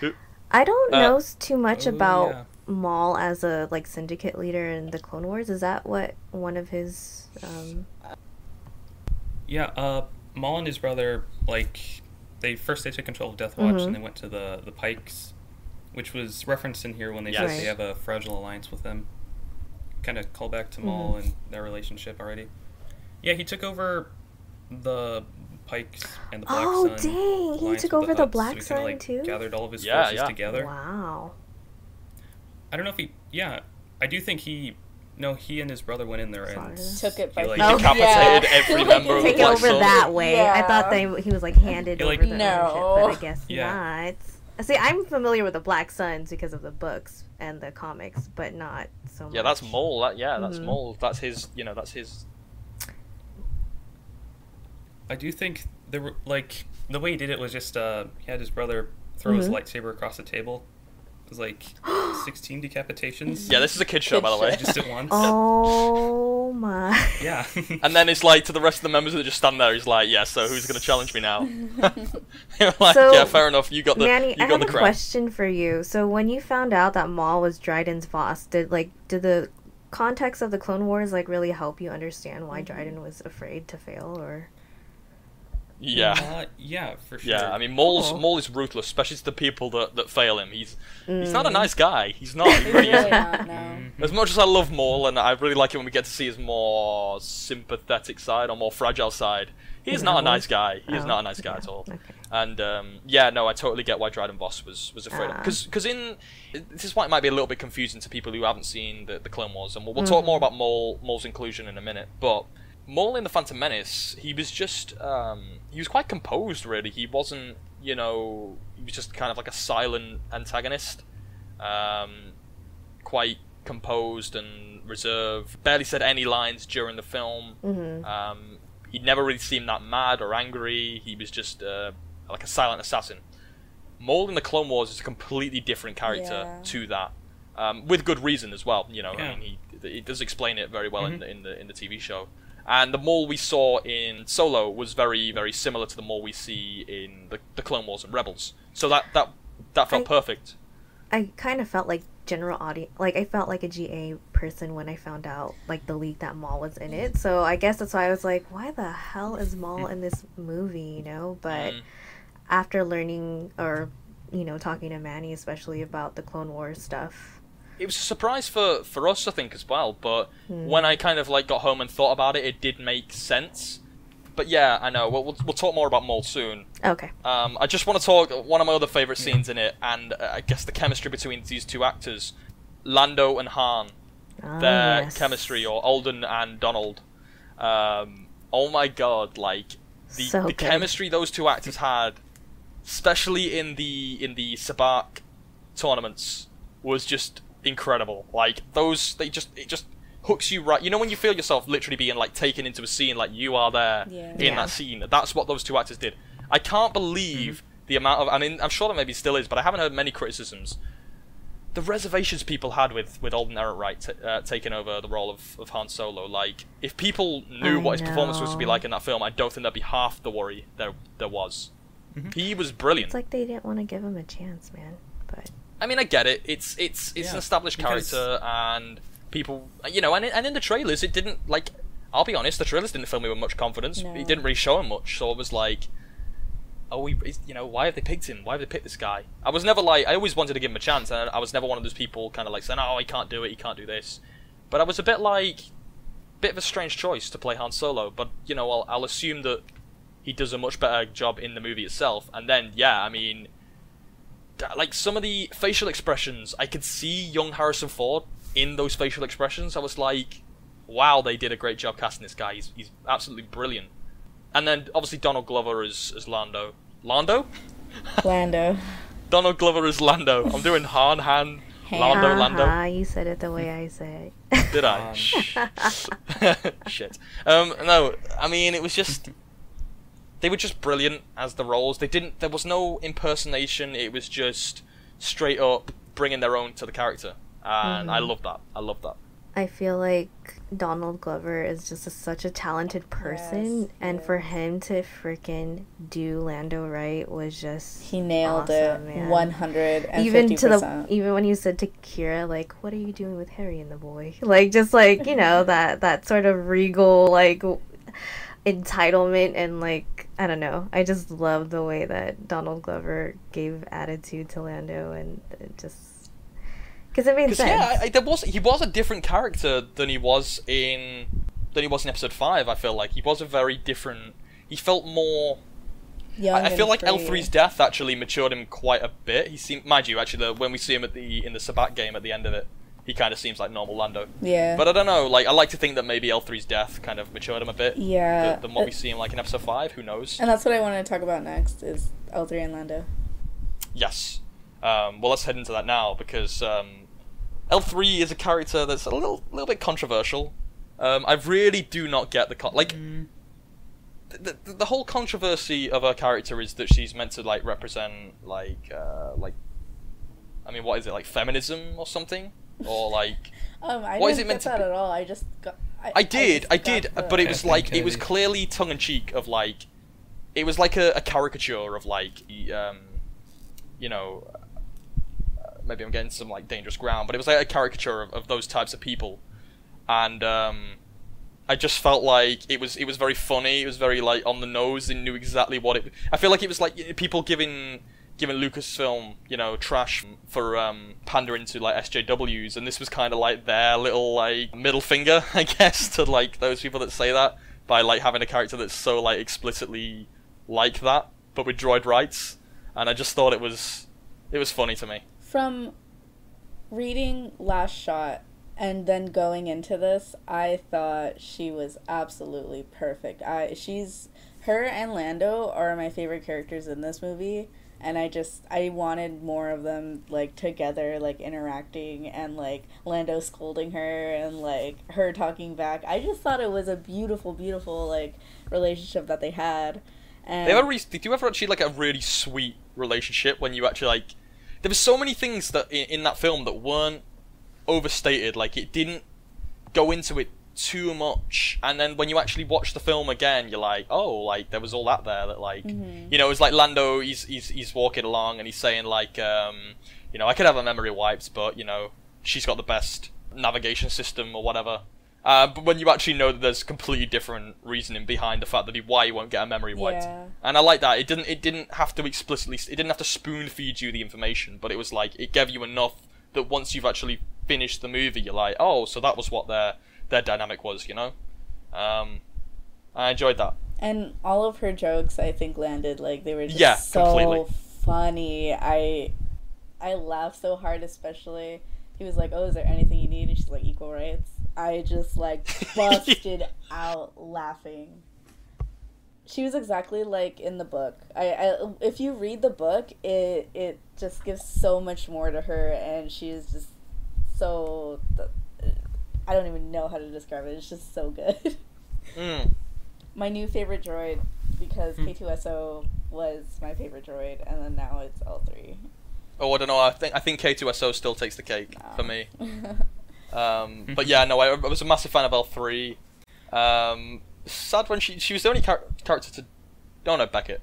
damn. I don't Uh, know too much oh, about yeah. Maul as a like syndicate leader in the Clone Wars. Is that what one of his? Um... Yeah, uh, Maul and his brother, like, they first they took control of Death Watch Mhm. and they went to the the Pikes which was referenced in here when they Yes. said they have a fragile alliance with them. Kind of call back to Maul and their relationship already. Yeah, he took over the Pikes and the Black Oh, Sun. dang, he took over the Hutts, Black so he Sun, like, too? Gathered all of his Yeah, forces yeah. together. Wow. I don't know if he. Yeah, I do think he. No, he and his brother went in there and Took it by He, like, force. decapitated Yeah. every Like, member of the Take it over that way. I thought Yeah. they he was like handed like- over the No. ownership, but I guess Yeah. not. See, I'm familiar with the Black Suns because of the books and the comics, but not so much. Yeah, that's Maul. That, yeah, that's Mhm. Maul. That's his. You know, that's his. I do think there were like the way he did it was just uh he had his brother throw his Mhm. lightsaber across the table. It was like sixteen decapitations. Yeah, this is a kid show, Kid by the way. show. just at once. Oh my. Yeah. And then it's like to the rest of the members that just stand there. He's like, "Yeah, so who's going to challenge me now?" Like, So, "Yeah, fair enough. You got the Manny, you I have the a crown." question for you. So when you found out that Maul was Dryden's boss, did like did the context of the Clone Wars like really help you understand why Dryden was afraid to fail or Yeah, Uh, yeah, for sure. yeah. I mean, Maul's Cool. Maul is ruthless, especially to the people that, that fail him. He's he's Mm. not a nice guy. He's not. He really really isn't. not, no. Mhm. As much as I love Maul, and I really like it when we get to see his more sympathetic side or more fragile side, he is not a nice guy. He is Oh, not a nice guy yeah, at all. okay. And um, yeah, no, I totally get why Dryden Voss was was afraid of Ah. because in this is why it might be a little bit confusing to people who haven't seen the, the Clone Wars, and we'll, we'll talk more about Maul Maul's inclusion in a minute. But Maul in the Phantom Menace, he was just um, he was quite composed. Really, he wasn't you know he was just kind of like a silent antagonist, um, quite composed and reserved. Barely said any lines during the film. Mhm. Um, he never really seemed that mad or angry. He was just uh, like a silent assassin. Maul in the Clone Wars is a completely different character Yeah. to that, um, with good reason as well. You know, I mean, he he does explain it very well in Mhm. the in the in the TV show. And the Maul we saw in Solo was very very similar to the Maul we see in the, the Clone Wars and Rebels. So that that that felt I- perfect. I kind of felt like general audience, like I felt like a GA person when I found out like the leak that Maul was in it. So I guess that's why I was like, why the hell is Maul in this movie? You know, but Mm. after learning or you know talking to Manny especially about the Clone Wars stuff. It was a surprise for for us, I think, as well. But Hmm. when I kind of like got home and thought about it, it did make sense. But yeah, I know. We'll, we'll, we'll talk more about Maul soon. Okay. Um, I just want to talk one of my other favorite scenes in it, and uh, I guess the chemistry between these two actors, Lando and Han, Ah, their yes. chemistry, or Alden and Donald. Um, oh my god! Like the, So the chemistry those two actors had, especially in the in the sabacc tournaments, was just incredible. Like those, they just it just hooks you right. You know when you feel yourself literally being like taken into a scene, like you are there Yeah. in Yeah. that scene. That's what those two actors did. I can't believe the amount of. I mean, I'm sure there maybe still is, but I haven't heard many criticisms. The reservations people had with with Alden Ehrenreich t- uh, taking over the role of, of Han Solo, like if people knew I what his performance was to be like in that film, I don't think there'd be half the worry there there was. Mhm. He was brilliant. It's like they didn't want to give him a chance, man. But I mean, I get it. It's it's it's an established character, and people, you know, and and in the trailers, it didn't like. I'll be honest, the trailers didn't fill me with much confidence. No. It didn't really show him much, so it was like, oh, we, you know, why have they picked him? Why have they picked this guy? I was never like, I always wanted to give him a chance, and I was never one of those people kind of like saying, oh, he can't do it, he can't do this. But I was a bit like, bit of a strange choice to play Han Solo. But you know, I'll, I'll assume that he does a much better job in the movie itself, and then yeah, I mean d- like some of the facial expressions, I could see young Harrison Ford in those facial expressions. I was like, wow, they did a great job casting this guy. He's, he's absolutely brilliant. And then obviously Donald Glover as, as Lando. Lando? Lando. Donald Glover as Lando. I'm doing Han, Han, Lando, Lando. Haha, you said it the way I say it. Did I? Shh. Shit. Um, no, I mean it was just they were just brilliant as the roles. They didn't. There was no impersonation. It was just straight up bringing their own to the character, and I Mhm. love that. I love that. I feel like Donald Glover is just a, such a talented person, Yes, and for him to freaking do Lando right was just He nailed awesome, it one hundred even to the even when you said to Qi'ra like, "What are you doing with Harry and the boy?" Like just like you know that that sort of regal like. entitlement and like I don't know. I just love the way that Donald Glover gave attitude to Lando and it just because it made 'Cause, sense. yeah, I, I- there was he was a different character than he was in than he was in episode five. I feel like he was a very different. He felt more. Young I, I feel like free. L 3s death actually matured him quite a bit. He seemed, mind you, actually, the, when we see him at the in the sabacc game at the end of it, he kind of seems like normal Lando. Yeah. But I don't know. Like I like to think that maybe L 3s death kind of matured him a bit. Yeah. th- Than what we Uh, see him like in episode five. Who knows? and that's what I want to talk about next is L3 and Lando. Yes. Um, well, let's head into that now because um, L3 is a character that's a little, little bit controversial. Um, I really do not get the con- like. The, the, the whole controversy of her character is that she's meant to like represent like uh, like I mean what is it like feminism or something or like Um, I What didn't is it get meant to that be? at all. I just got. I, I did, just I, did, the- but it was like it was clearly tongue in cheek of like, it was like a, a caricature of like, um, you know, uh, maybe I'm getting some like dangerous ground, but it was like a caricature of, of those types of people, and um, I just felt like it was it was very funny. It was very like on the nose. They knew exactly what it. I feel like it was like people giving giving Lucasfilm, you know, trash for um, pandering to like SJWs, and this was kind of like their little like middle finger, I guess, to like those people that say that by like having a character that's so like explicitly like that, but with droid rights. And I just thought it was it was funny to me. From reading Last Shot and then going into this, I thought she was absolutely perfect. I she's her and Lando are my favorite characters in this movie and I just I wanted more of them like together like interacting and like Lando scolding her and like her talking back. I just thought it was a beautiful beautiful like relationship that they had. And They ever re- did you ever actually like a really sweet relationship when you actually like? There were so many things that in, in that film that weren't overstated. Like it didn't go into it too much, and then when you actually watch the film again, you're like, oh, like there was all that there. That like, Mhm. you know, it's like Lando. He's he's he's walking along and he's saying like, um, you know, I could have a memory wipes but you know, she's got the best navigation system or whatever. Uh, but when you actually know that there's completely different reasoning behind the fact that he why he won't get a memory wiped, Yeah. and I like that. It didn't. It didn't have to explicitly. It didn't have to spoon feed you the information, but it was like it gave you enough that once you've actually finished the movie, you're like, oh, so that was what their their dynamic was, you know. Um, I enjoyed that. And all of her jokes, I think, landed like they were just Yeah, so completely. funny. I I laughed so hard, especially he was like, "Oh, is there anything you need?" And she's like, "Equal rights." I just like busted out laughing. She was exactly like in the book. I, I if you read the book, it it just gives so much more to her, and she is just so. I don't even know how to describe it. It's just so good. Mm. my new favorite droid because K2SO was my favorite droid, and then now it's L3. Oh, I don't know. I think I think K2SO still takes the cake for me. Um, Hmm. but yeah, no, I, I was a massive fan of L3. Um, sad when she she was the only char- character to. No, no, Beckett.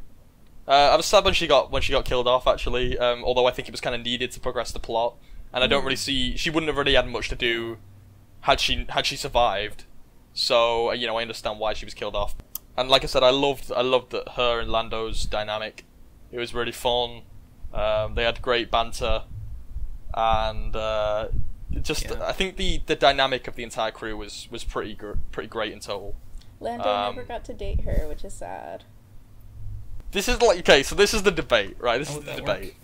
Uh, I was sad when she got when she got killed off. Actually, um, although I think it was kind of needed to progress the plot, and I don't really see she wouldn't have really had much to do had she had she survived. So uh, you know, I understand why she was killed off. And like I said, I loved I loved that her and Lando's dynamic. It was really fun. Um, they had great banter, and uh, just Yeah. I think the, the dynamic of the entire crew was was pretty gr- pretty great in total. Lando Um, never got to date her, which is sad. This is like okay, so this is the debate, right? This How is would the that debate.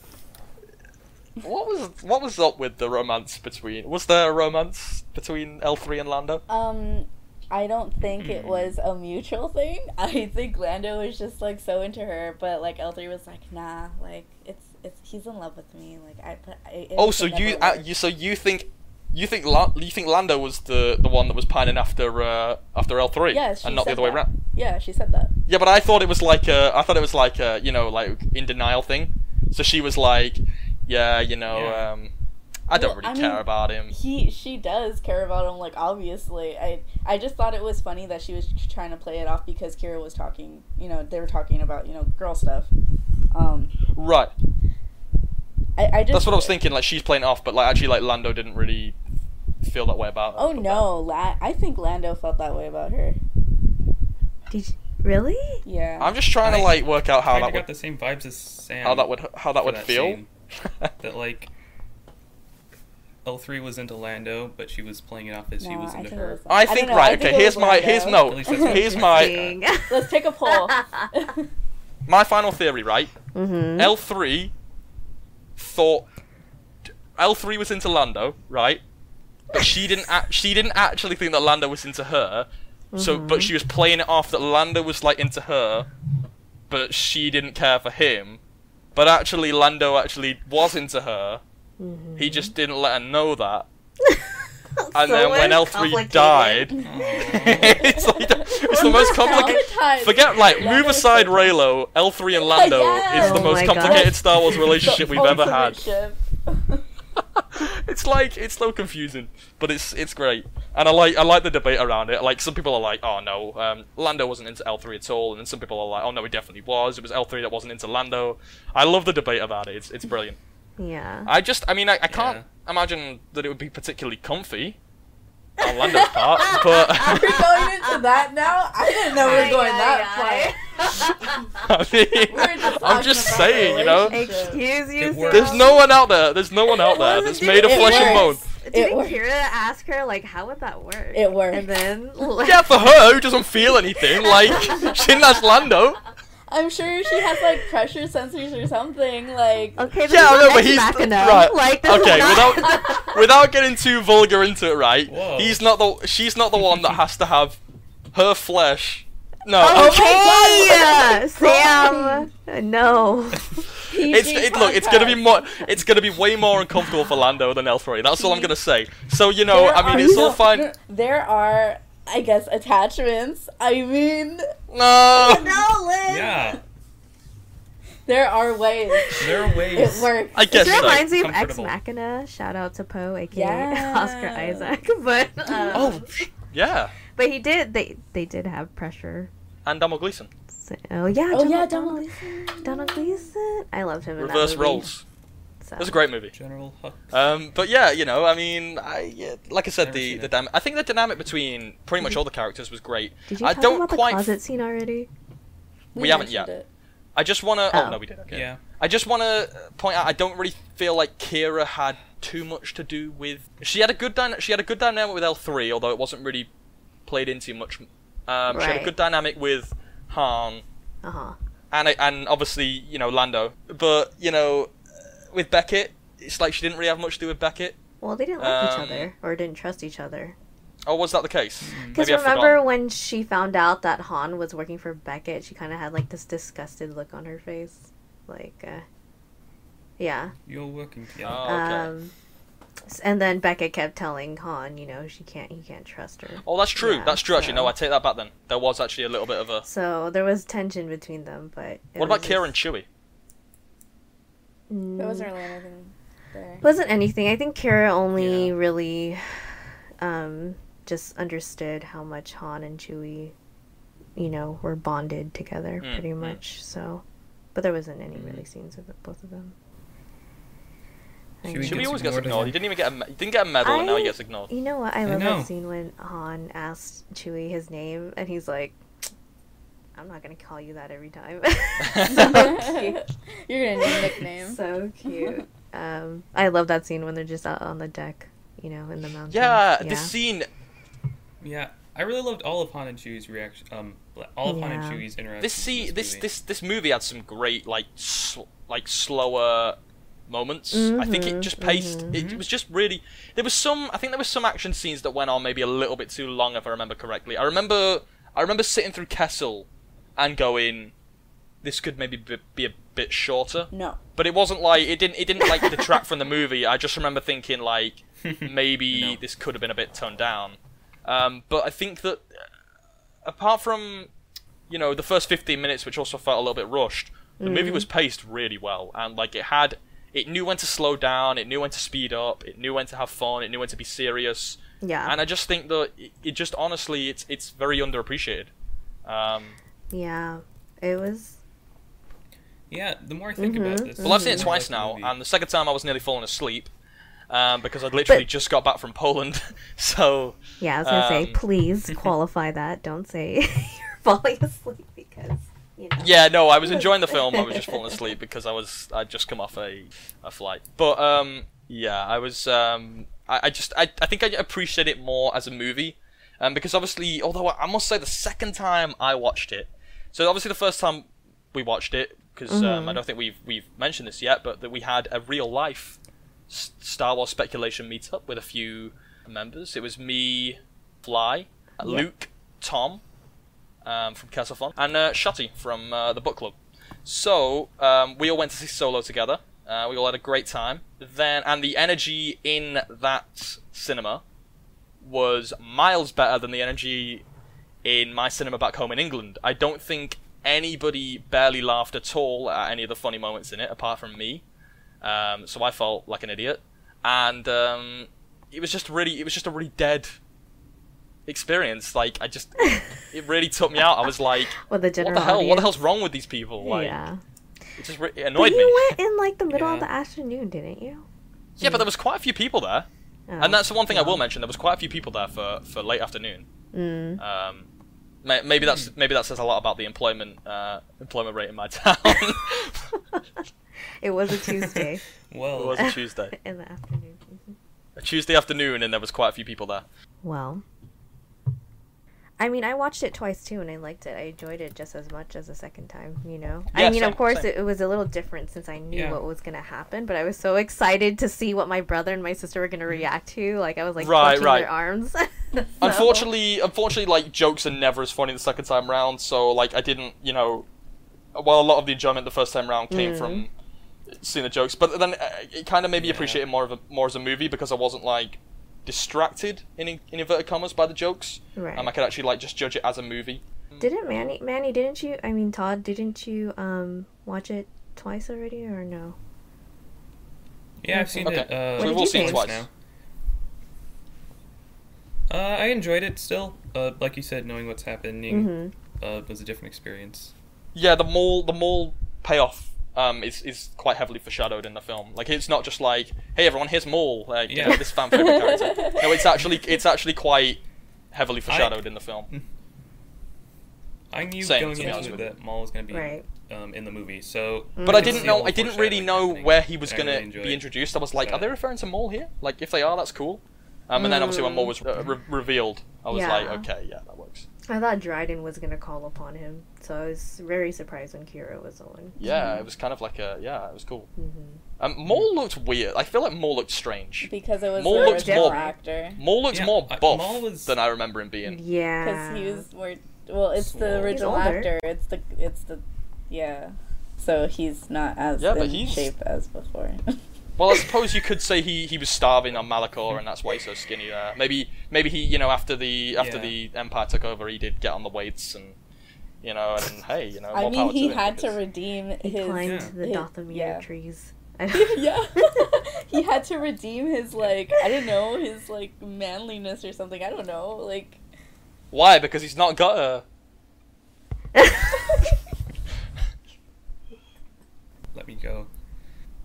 What was what was up with the romance between? Was there a romance between L three and Lando? Um, I don't think it Hmm. was a mutual thing. I think Lando was just like so into her, but like L3 was like, nah, like it's it's he's in love with me. Like I put. I, it Oh, so you uh, you so you think you think La- you think Lando was the the one that was pining after uh, after L three, Yeah, she and not the other way around. Yeah, she said that. Yeah, but I thought it was like a, I thought it was like a, you know, like in denial thing. So she was like, yeah, you know, Yeah. um, I don't Well, really I care mean, about him. He she does care about him. Like obviously, I I just thought it was funny that she was trying to play it off because Qi'ra was talking. You know, they were talking about you know girl stuff. Um, Right. I I just That's what I was thinking. Like she's playing it off, but like actually, like Lando didn't really feel that way about. her. Oh But no, La- I think Lando felt that way about her. Did you, Really? Yeah. I'm just trying to like work out how Kinda that got would the same vibes as Sam. how that would how that for would feel. scene. that like L3 was into Lando, but she was playing it off as he was I into think it her. was- I don't think know, right. I okay, think it here's my here's Lando. At least that's no. Here's my Interesting. Let's take a poll. my final theory. Right. mm-hmm. L three thought L three was into Lando, right? But she didn't. Act, she didn't actually think that Lando was into her. So, but she was playing it off that Lando was like into her, but she didn't care for him. But actually, Lando actually was into her. He just didn't let her know that. And then when L three died, it's like the, it's the most complicated. Forget like move aside Reylo. L three and Lando Yeah. is the Oh most my God. complicated Star Wars relationship we've ever had. It's like it's so confusing, but it's it's great, and I like I like the debate around it. Like some people are like, oh no, um, Lando wasn't into L three at all, and then some people are like, oh no, he definitely was. It was L three that wasn't into Lando. I love the debate about it. It's it's brilliant. Yeah. I just I mean I, I can't imagine that it would be particularly comfy Oh, on Lando's part, but We're going into that now. I didn't know we were going that I mean, far. We were just I'm just saying, you know. Excuse you. It. There's no one out there. There's no one out there Well, that's it made of flesh it and bone. Didn't. Qi'ra ask her like how would that work? It worked. And then Yeah, for her who doesn't feel anything, like she didn't ask Lando. I'm sure she has like pressure sensors or something. Like Okay, but Yeah, I he's know, not but he's Ex-Machina. right. Like, this is okay, not- without without getting too vulgar into it, right? Whoa. He's not the she's not the one that has to have her flesh. No, Oh Okay, Sam. No. it's it, look, it's gonna be more, it's gonna be way more uncomfortable for Lando than L3. That's all I'm gonna say. So you know, There I mean, are- it's all no, fine. There are, I guess, attachments. I mean, No, no, Liz. Yeah, There are ways. there are ways. It works. I guess This so. reminds me of Ex Machina. Shout out to Poe, aka Yeah. Oscar Isaac. But um, Oh, yeah, but he did. They they did have pressure. and Domhnall Gleeson. So, oh yeah. Oh yeah, Donald, Donald. Domhnall Gleeson. I loved him. in that Reverse movie, roles. so. It was a great movie. General Hux. Um, but yeah, you know, I mean, I yeah, like I said, Never the the it. dynamic. I think the dynamic between pretty much all the characters was great. Did you I talk don't about quite the f- closet scene already? We haven't yet. it. I just want to. Oh. Oh. no, we did. Okay. Yeah. I just want to point out. I don't really feel like Qi'ra had too much to do with. She had a good dyna- She had a good dynamic with L three, although it wasn't really played into much. Um, She had a good dynamic with Han, Uh huh. and and obviously you know Lando. But you know, with Beckett, it's like she didn't really have much to do with Beckett. Well, they didn't like each Um, other or didn't trust each other. Oh, was that the case? Because I've remember forgotten. when she found out that Han was working for Beckett, she kind of had like this disgusted look on her face, like, uh, yeah. You're working together. Oh, okay. Um, and then Beckett kept telling Han, you know, she can't, he can't trust her. Oh, that's true. Yeah, that's true. Actually, no, I take that back. Then there was actually a little bit of a. So there was tension between them, but What about was Qi'ra and Chewie? Mm, There wasn't really anything there. wasn't anything. I think Qi'ra only Yeah. really, um, just understood how much Han and Chewie, you know, were bonded together Mm, pretty mm. much. So, but there wasn't any Mm. really scenes of the, both of them. Chewie. Chewie gets always gets ignored ignored. He didn't even get a. He didn't get a medal, and now he gets ignored. You know what? I I love know. that scene when Han asked Chewie his name, and he's like, "I'm not gonna call you that every time." so cute. You're gonna need a nickname. So cute. Um, I love that scene when they're just out on the deck, you know, in the mountains. Yeah, the scene. Yeah, I really loved all of Han and Chewie's reaction. Um, all of Han and Yeah. Chewie's interaction. This see this this this movie had some great like sl- like slower moments. I think it Mhm, just paced. It, mhm. it was just really. There was some. I think there was some action scenes that went on maybe a little bit too long, if I remember correctly. I remember. I remember sitting through Kessel, and going, "This could maybe be, be a bit shorter." No. But it wasn't like it didn't. It didn't like detract from the movie. I just remember thinking like maybe No. this could have been a bit toned down. Um, but I think that uh, apart from you know the first 15 minutes, which also felt a little bit rushed, the movie was paced really well and like it had. It knew when to slow down. It knew when to speed up. It knew when to have fun. It knew when to be serious. Yeah. And I just think that it, it just honestly, it's it's very underappreciated. Um, yeah. It was. Yeah, the more I think Mhm, about this, Well, I've seen it the more I twice now, and the second time I was nearly falling asleep um, because I'd literally But- just got back from Poland. so Yeah, I was gonna say, Um, please qualify that. Don't say you're falling asleep. because you know. Yeah, no, I was enjoying the film. I was just falling asleep because I was I'd just come off a, a flight. But um, yeah, I was um, I, I just I, I think I appreciate it more as a movie, um, because obviously, although I must say the second time I watched it, so obviously the first time we watched it because um, I don't think we've we've mentioned this yet, but that we had a real life Star Wars speculation meetup with a few members. It was me, Fly, Luke, Tom, um, from Kessel Fun, and uh, Shotty from uh, the book club. So um, we all went to see Solo together. Uh, we all had a great time. Then, and the energy in that cinema was miles better than the energy in my cinema back home in England. I don't think anybody barely laughed at all at any of the funny moments in it, apart from me. Um, so I felt like an idiot, and um, it was just really, it was just a really dead experience. Like I just, it really took me out. I was like, With the what the hell? What the hell's wrong with these people? Like, yeah. it just re- it But you me. went in like the middle of the afternoon, didn't you? Yeah, but there was quite a few people there, Oh, and that's the one thing I will mention. There was quite a few people there for, for late afternoon. Mm. Um, maybe that's maybe that says a lot about the employment uh, employment rate in my town. It was a Tuesday Well, it was a Tuesday, in the afternoon. Mhm. a Tuesday afternoon, and there was quite a few people there. Well, I mean, I watched it twice too, and I liked it. I enjoyed it just as much as the second time. You know, I mean, same, of course, it, it was a little different since I knew Yeah. what was gonna happen. But I was so excited to see what my brother and my sister were gonna react to. Like I was like Right, clutching right. their arms. So- Unfortunately, unfortunately, like jokes are never as funny the second time round. So like I didn't, you know, while a lot of the enjoyment the first time round came Mm. from seeing the jokes, but then uh, it kind of made me Yeah. appreciate it more of a, more as a movie because I wasn't like distracted in, in inverted commas by the jokes. Right. Um, I could actually like just judge it as a movie. Didn't Manny? Manny, didn't you? I mean, Todd, didn't you um watch it twice already, or no? yeah, I've seen Okay. it. Uh, So we've all seen it twice. now. Uh, I enjoyed it still. Uh, like you said, knowing what's happening Mm-hmm. uh, was a different experience. Yeah, the Maul the mall payoff um, is is quite heavily foreshadowed in the film. Like it's not just like, hey everyone, here's Maul, like you know, this fan favorite character. No, it's actually it's actually quite heavily foreshadowed in the film. I knew Same, going into it with that Maul was going to be Right. um, in the movie, so. But I didn't know. I didn't really know happening, where he was gonna really be introduced. I was like, So- are they referring to Maul here? Like, if they are, that's cool. Um, and then obviously when Maul was uh, re- revealed, I was Yeah. like, okay, yeah, that works. I thought Dryden was gonna call upon him, so I was very surprised when Qi'ra was the one. Yeah, it was kind of like a yeah, it was cool. Mm-hmm. Um, Maul looked weird. I feel like Maul looked strange. because it was Maul the looks original more- actor. Maul looked Yeah, more buff Maul was- than I remember him being. Yeah. Because he was more. Well, it's Swole. the original actor. It's the. It's the. Yeah. So he's not as Yeah, but in he's- shape as before. Well, I suppose you could say he, he was starving on Malachor, and that's why he's so skinny there. Maybe maybe he you know after the after Yeah. the Empire took over, he did get on the weights and you know and hey you know. I more mean, power he to him had to because- redeem He his. climbed Yeah. the his- Dathomir yeah. trees. yeah. he had to redeem his like I don't know his like manliness or something. I don't know like. Why? Because he's not got a. Let me go.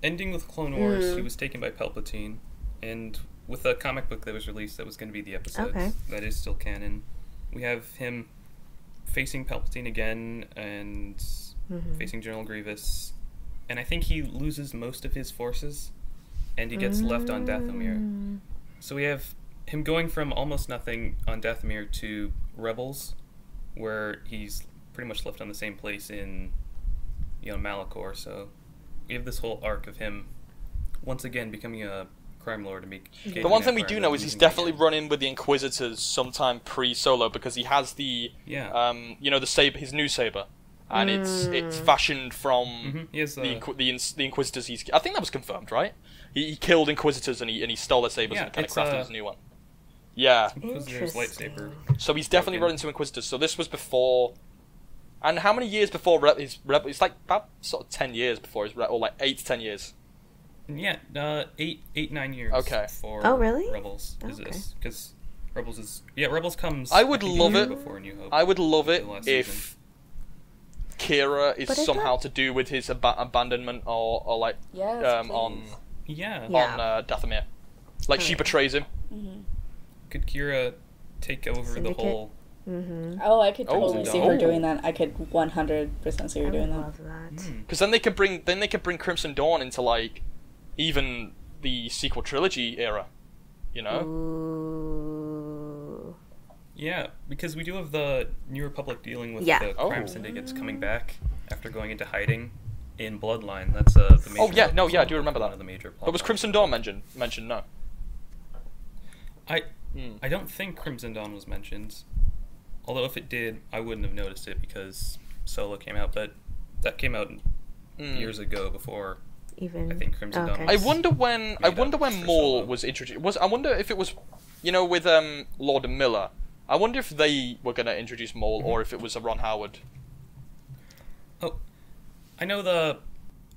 Ending with Clone Wars, Mm. he was taken by Palpatine, and with a comic book that was released, that was going to be the episode. Okay. That is still canon. We have him facing Palpatine again and Mhm. facing General Grievous, and I think he loses most of his forces, and he gets left on Dathomir. Mm. So we have him going from almost nothing on Dathomir to Rebels, where he's pretty much left on the same place in, you know, Malachor. So we have this whole arc of him once again becoming a crime lord and be. The one thing we do know is he's definitely running with the Inquisitors sometime pre-Solo because he has the Yeah. um you know the saber his new saber, and it's it's Mm. fashioned from Mhm, He has the the. Inqu- the, ins- the Inquisitors. He's I think that was confirmed, right? He, he killed Inquisitors and he and he stole their sabers Yeah, and kind of crafted uh, his new one. Yeah, Interesting. so he's definitely Token. run into Inquisitors. So this was before. And how many years before Re- his Rebel? It's like about sort of ten years before his Re- or like eight to ten years. Yeah, uh, eight, eight, nine years. Okay. For Oh, really? Rebels is Okay. this because Rebels is yeah Rebels comes. I would think, love it. before New Hope. I would love it The last if Qi'ra is But somehow thought- to do with his ab- abandonment or, or like Yes. um, on. Yeah. Yeah. on uh, Dathomir. Like she Alright. betrays him. Mhm. Could Qi'ra take over Syndicate? the whole Mm-hmm. Oh, I could Oh, totally see no. her doing that. I could 100% see I her would doing that. love that. Hmm. Because then they could bring then they could bring Crimson Dawn into like even the sequel trilogy era. You know? Ooh. Yeah, because we do have the New Republic dealing with Yeah. the Oh. crime syndicates coming back after going into hiding in Bloodline. That's uh, the major. Oh, yeah, no, yeah, I do one remember that. of the major. But was Crimson Dawn mentioned? Mentioned no. I Hmm. I don't think Crimson Dawn was mentioned. Although if it did, I wouldn't have noticed it because Solo came out. But that came out Hmm. years ago before. Even. I think Crimson Dawn okay. I wonder when I wonder when for Maul Solo. was introduced. Was I wonder if it was, you know, with um Lord Miller. I wonder if they were gonna introduce Maul or if it was a Ron Howard. Oh, I know the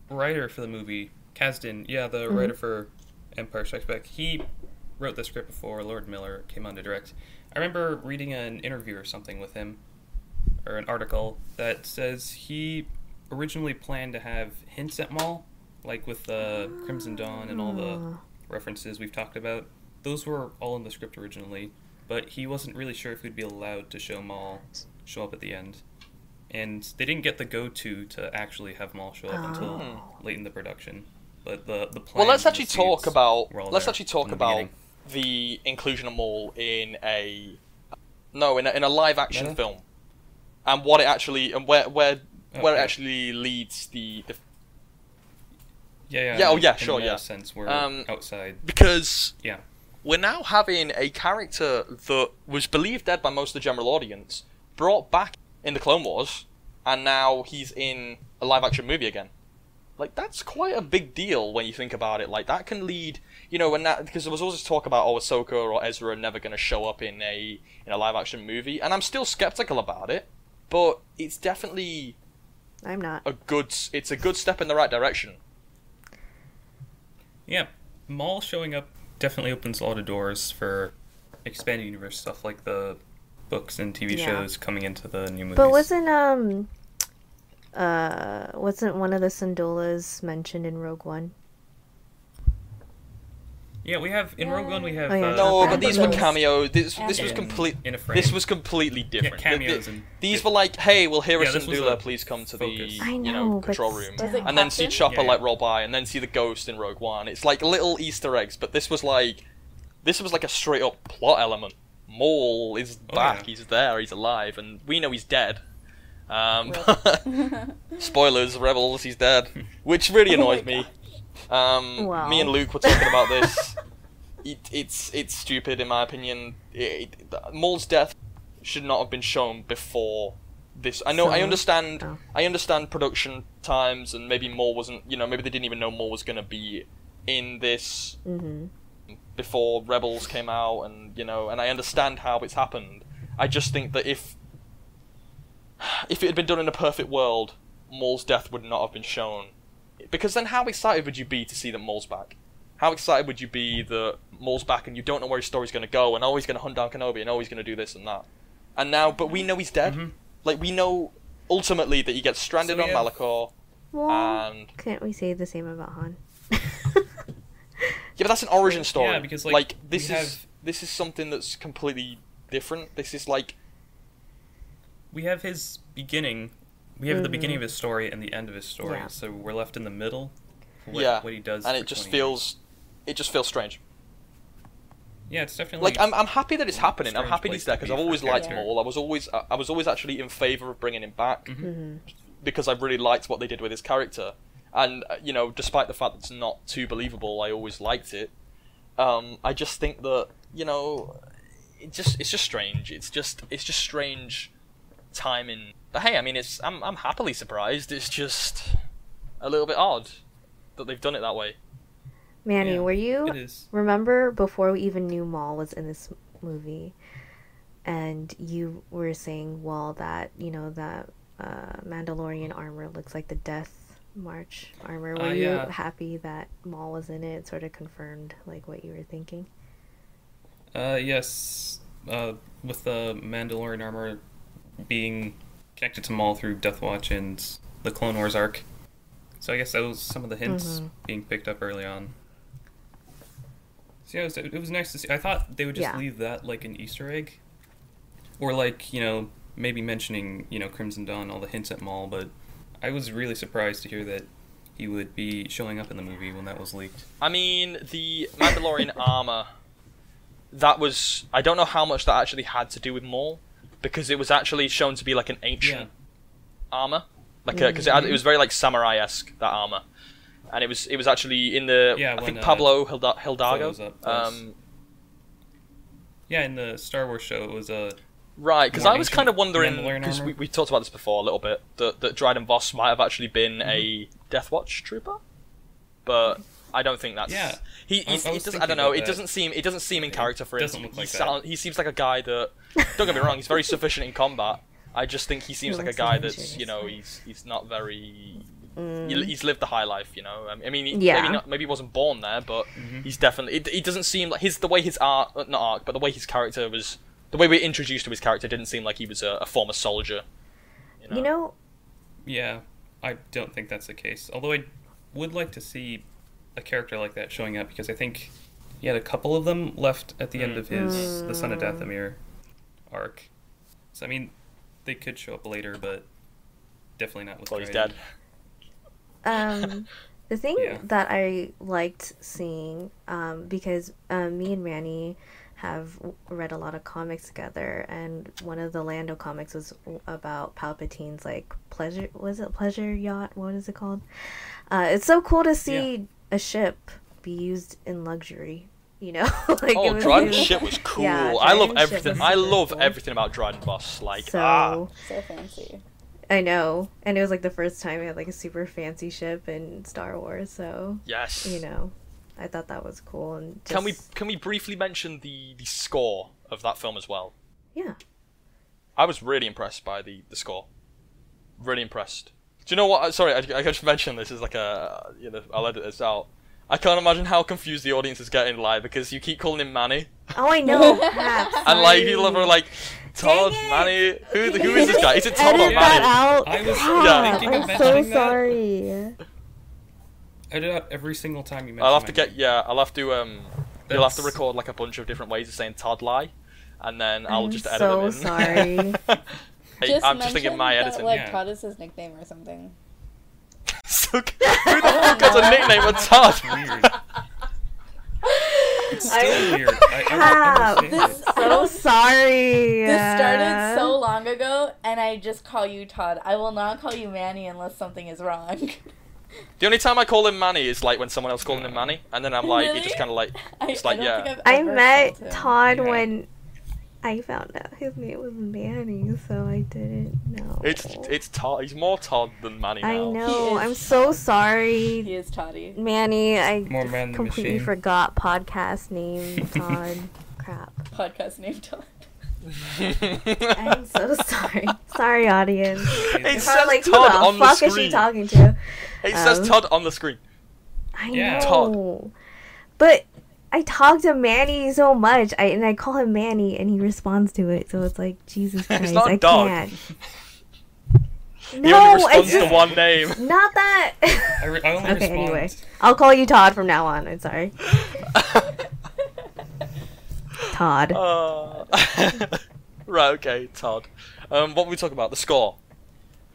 writer for the movie, Kasdan. Yeah, the writer for Empire Strikes Back. He wrote the script before Lord Miller came on to direct. I remember reading an interview or something with him, or an article that says he originally planned to have hints at Maul, like with the Crimson Dawn and all the Oh. references we've talked about. Those were all in the script originally, but he wasn't really sure if he'd be allowed to show Maul show up at the end. And they didn't get the go-to to actually have Maul show up until Oh. late in the production. But the the plan Well, let's actually talk about let's actually talk about beginning. The inclusion of Maul in a no in a, in a live action Meta? film and what it actually and where where where it actually leads the, the Yeah, yeah. Yeah, oh, yeah, sure, yeah. Sense we're Um, outside. because Yeah. we're now having a character that was believed dead by most of the general audience brought back in the Clone Wars, and now he's in a live action movie again. Like that's quite a big deal when you think about it. Like that can lead, you know, when that because there was always talk about oh Ahsoka or Ezra are never going to show up in a in a live action movie, and I'm still skeptical about it. But it's definitely I'm not. a good. It's a good step in the right direction. Yeah. Maul showing up definitely opens a lot of doors for expanded universe stuff like the books and TV Yeah. shows coming into the new movies. But wasn't um uh wasn't one of the Syndulas mentioned in Rogue One? Yeah, we have in Rogue One we have Oh, yeah, uh, No, but these were cameos. This this was complete. in a frame. This was completely different. Yeah, Th- th- cameos and these yeah. were like, hey, we'll Yeah, Harrison this a please come to focus. the I you know, know control room, Was it and then see Chopper Yeah, like roll by, and then see the Ghost in Rogue One. It's like little Easter eggs, but this was like, this was like a straight up plot element. Maul is Oh, back. yeah. He's there. He's alive, and we know he's dead. Um, Rip. spoilers, Rebels. He's dead, which really Oh annoys me. Um, Wow. Me and Luke were talking about this. it, it's it's stupid in my opinion. It, it, Maul's death should not have been shown before this. I know. I understand. oh. I understand production times, and maybe Maul wasn't. You know, maybe they didn't even know Maul was going to be in this Mhm. before Rebels came out, and you know, and I understand how it's happened. I just think that if if it had been done in a perfect world, Maul's death would not have been shown. Because then, how excited would you be to see that Maul's back? How excited would you be that Maul's back and you don't know where his story's going to go, and oh, he's going to hunt down Kenobi, and oh, he's going to do this and that. And now, but we know he's dead. Mhm. Like we know ultimately that he gets stranded So on we have- Malachor, Well, and can't we say the same about Han? Yeah, but that's an origin story. Yeah, because, like, this is have- this is something that's completely different. This is like we have his beginning. We have the Mhm. beginning of his story and the end of his story. Yeah. So we're left in the middle. What, yeah, what he does, and it just 20 feels it just feels strange. Yeah, it's definitely Like I'm I'm happy that it's happening. I'm happy he's there because I've always liked character. Maul. I was always I I was always actually in favor of bringing him back Mhm. hmm because I really liked what they did with his character, and uh, you know, despite the fact that it's not too believable, I always liked it. Um, I just think that you know, it just it's just strange. It's just it's just strange timing. But hey, I mean, it's I'm I'm happily surprised. It's just a little bit odd that they've done it that way. Manny, Yeah, were you remember before we even knew Maul was in this movie, and you were saying, well, that you know that uh, Mandalorian armor looks like the Death Watch armor. Were Uh, you yeah. happy that Maul was in it? It sort of confirmed like what you were thinking. Uh, yes. Uh, with the Mandalorian armor being connected to Maul through Death Watch and the Clone Wars arc. So I guess that was some of the hints Mhm. being picked up early on. So yeah, it was, it was nice to see. I thought they would just Yeah. leave that like an Easter egg. or like you know maybe mentioning you know Crimson Dawn, all the hints at Maul, but I was really surprised to hear that he would be showing up in the movie when that was leaked. I mean, the Mandalorian armor. That was I don't know how much that actually had to do with Maul, because it was actually shown to be like an ancient Yeah. armor, like because it, had- it was very like samurai esque that armor, and it was it was actually in the Yeah, I when, think uh, Pablo Hilda- Hildago. Um, Yeah, in the Star Wars show, it was a Right, because I was kind of wondering because we, we talked about this before a little bit that that Dryden Voss might have actually been Mm-hmm. a Death Watch trooper, but I don't think that's. Yeah. he. I- he's- I he doesn't, I don't know. It doesn't seem. It doesn't seem in character for him. doesn't look he, like sound- that. he seems like a guy that. Don't get me wrong. He's very sufficient in combat. I just think he seems He like a guy that's you know he's he's not very. Mm. he- He's lived the high life, you know. Um, I mean, he, Yeah. maybe not, maybe he wasn't born there, but Mm-hmm. he's definitely. It, it doesn't seem like his the way his art, uh, not arc, but the way his character was, the way we introduced to his character didn't seem like he was a, a former soldier. You know. You know, yeah. I don't think that's the case. Although I would like to see a character like that showing up because I think he had a couple of them left at the end of his the Son of Dathomir arc. So I mean, they could show up later, but definitely not with. well, he's Dryden. dead. um, the thing Yeah. that I liked seeing, um, because um, me and Manny have read a lot of comics together, and one of the Lando comics was about Palpatine's like pleasure. Was it pleasure yacht? What is it called? Uh, it's so cool to see a ship be used in luxury. You know, like Oh, it was Dryden's really- shit was cool. Yeah, I love everything. I love cool. everything about Dryden Voss. Like, So ah, So fancy. I know, and it was like the first time we had like a super fancy ship in Star Wars. So yes. you know, I thought that was cool. And just, Can we can we briefly mention the the score of that film as well? Yeah. I was really impressed by the the score. Really impressed. Do you know what? Sorry, I, I just mentioned this is like a you know I'll edit this out. I can't imagine how confused the audience is getting live because you keep calling him Manny Oh, I know. And like people sorry. are like Todd, Dang. Manny. Who who is this guy? Is it Todd or Edit that out. I was Crap, thinking of I'm so mentioning that. sorry. I do that every single time you mention. I'll have to my get yeah. I'll have to um. You'll have to That's- record like a bunch of different ways of saying Todd lie, and then I'll I'm just edit so them in. sorry. Hey, just I'm just thinking mention my that, editing. Like Yeah. Todd is his nickname or something. so, who the fuck has a nickname with Todd? Weird. It's still I- weird. I, I don't This- it. so sorry. This started so long ago, and I just call you Todd. I will not call you Manny unless something is wrong. The only time I call him Manny is like when someone else calls him Manny, and then I'm like, Really? it just kind of like, I, It's like, I yeah. I've I ever met. Todd Yeah. when I found out his name was Manny, so I didn't know. it's it's Todd. He's more Todd than Manny now. I know. I'm so sorry. He is Toddy. Manny, I More man completely machine. forgot podcast name Todd. Crap. Podcast name Todd. I'm so sorry. Sorry, audience. it It's says probably like, who Todd the on the fuck is she talking to? It says Um, Todd on the screen. I Yeah. know. But I talk to Manny so much, I and I call him Manny, and he responds to it. So it's like Jesus It's Christ, not I dog. can't. He No, only responds it's to one name. not that. I, re- I only okay, respond. anyway, I'll call you Todd from now on. I'm sorry, Todd. Uh, right, okay, Todd. Um, what were we talking about? The score.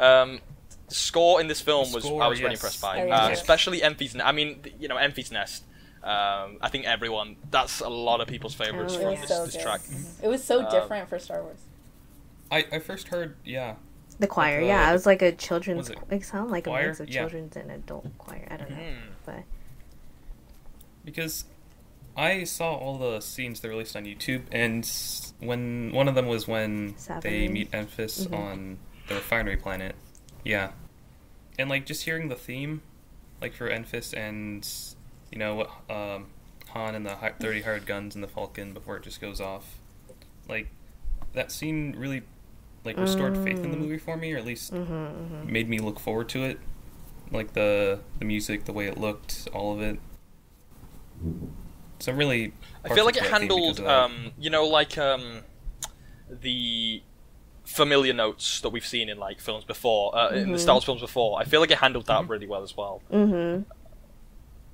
Um, the score in this film The was score, I was really impressed by, Oh, uh, especially Enfys. I mean, you know, Enfys Nest. Um, I think everyone. That's a lot of people's favorites Oh, from this, so this track. It was so Um, different for Star Wars. I, I first heard, yeah. The choir, Like, yeah, uh, it was like a children's. was it It sounded like choir? a mix of Yeah. children's and adult choir. I don't know, Mhm. but because I saw all the scenes they released on YouTube, and when one of them was when they meet Enfys Mhm. on the refinery planet, yeah, and like just hearing the theme, like for Enfys and you know what um, Han and the thirty hired guns and the Falcon before it just goes off, like that scene really like restored faith in the Mm. movie for me, or at least hmm hmm made me look forward to it. Like the the music, the way it looked, all of it. So I'm really. I feel like it partial to that theme handled, because of that. um, you know, like um, the familiar notes that we've seen in like films before, uh, in the Mhm. Star Wars films before. I feel like it handled that Mhm. really well as well. hmm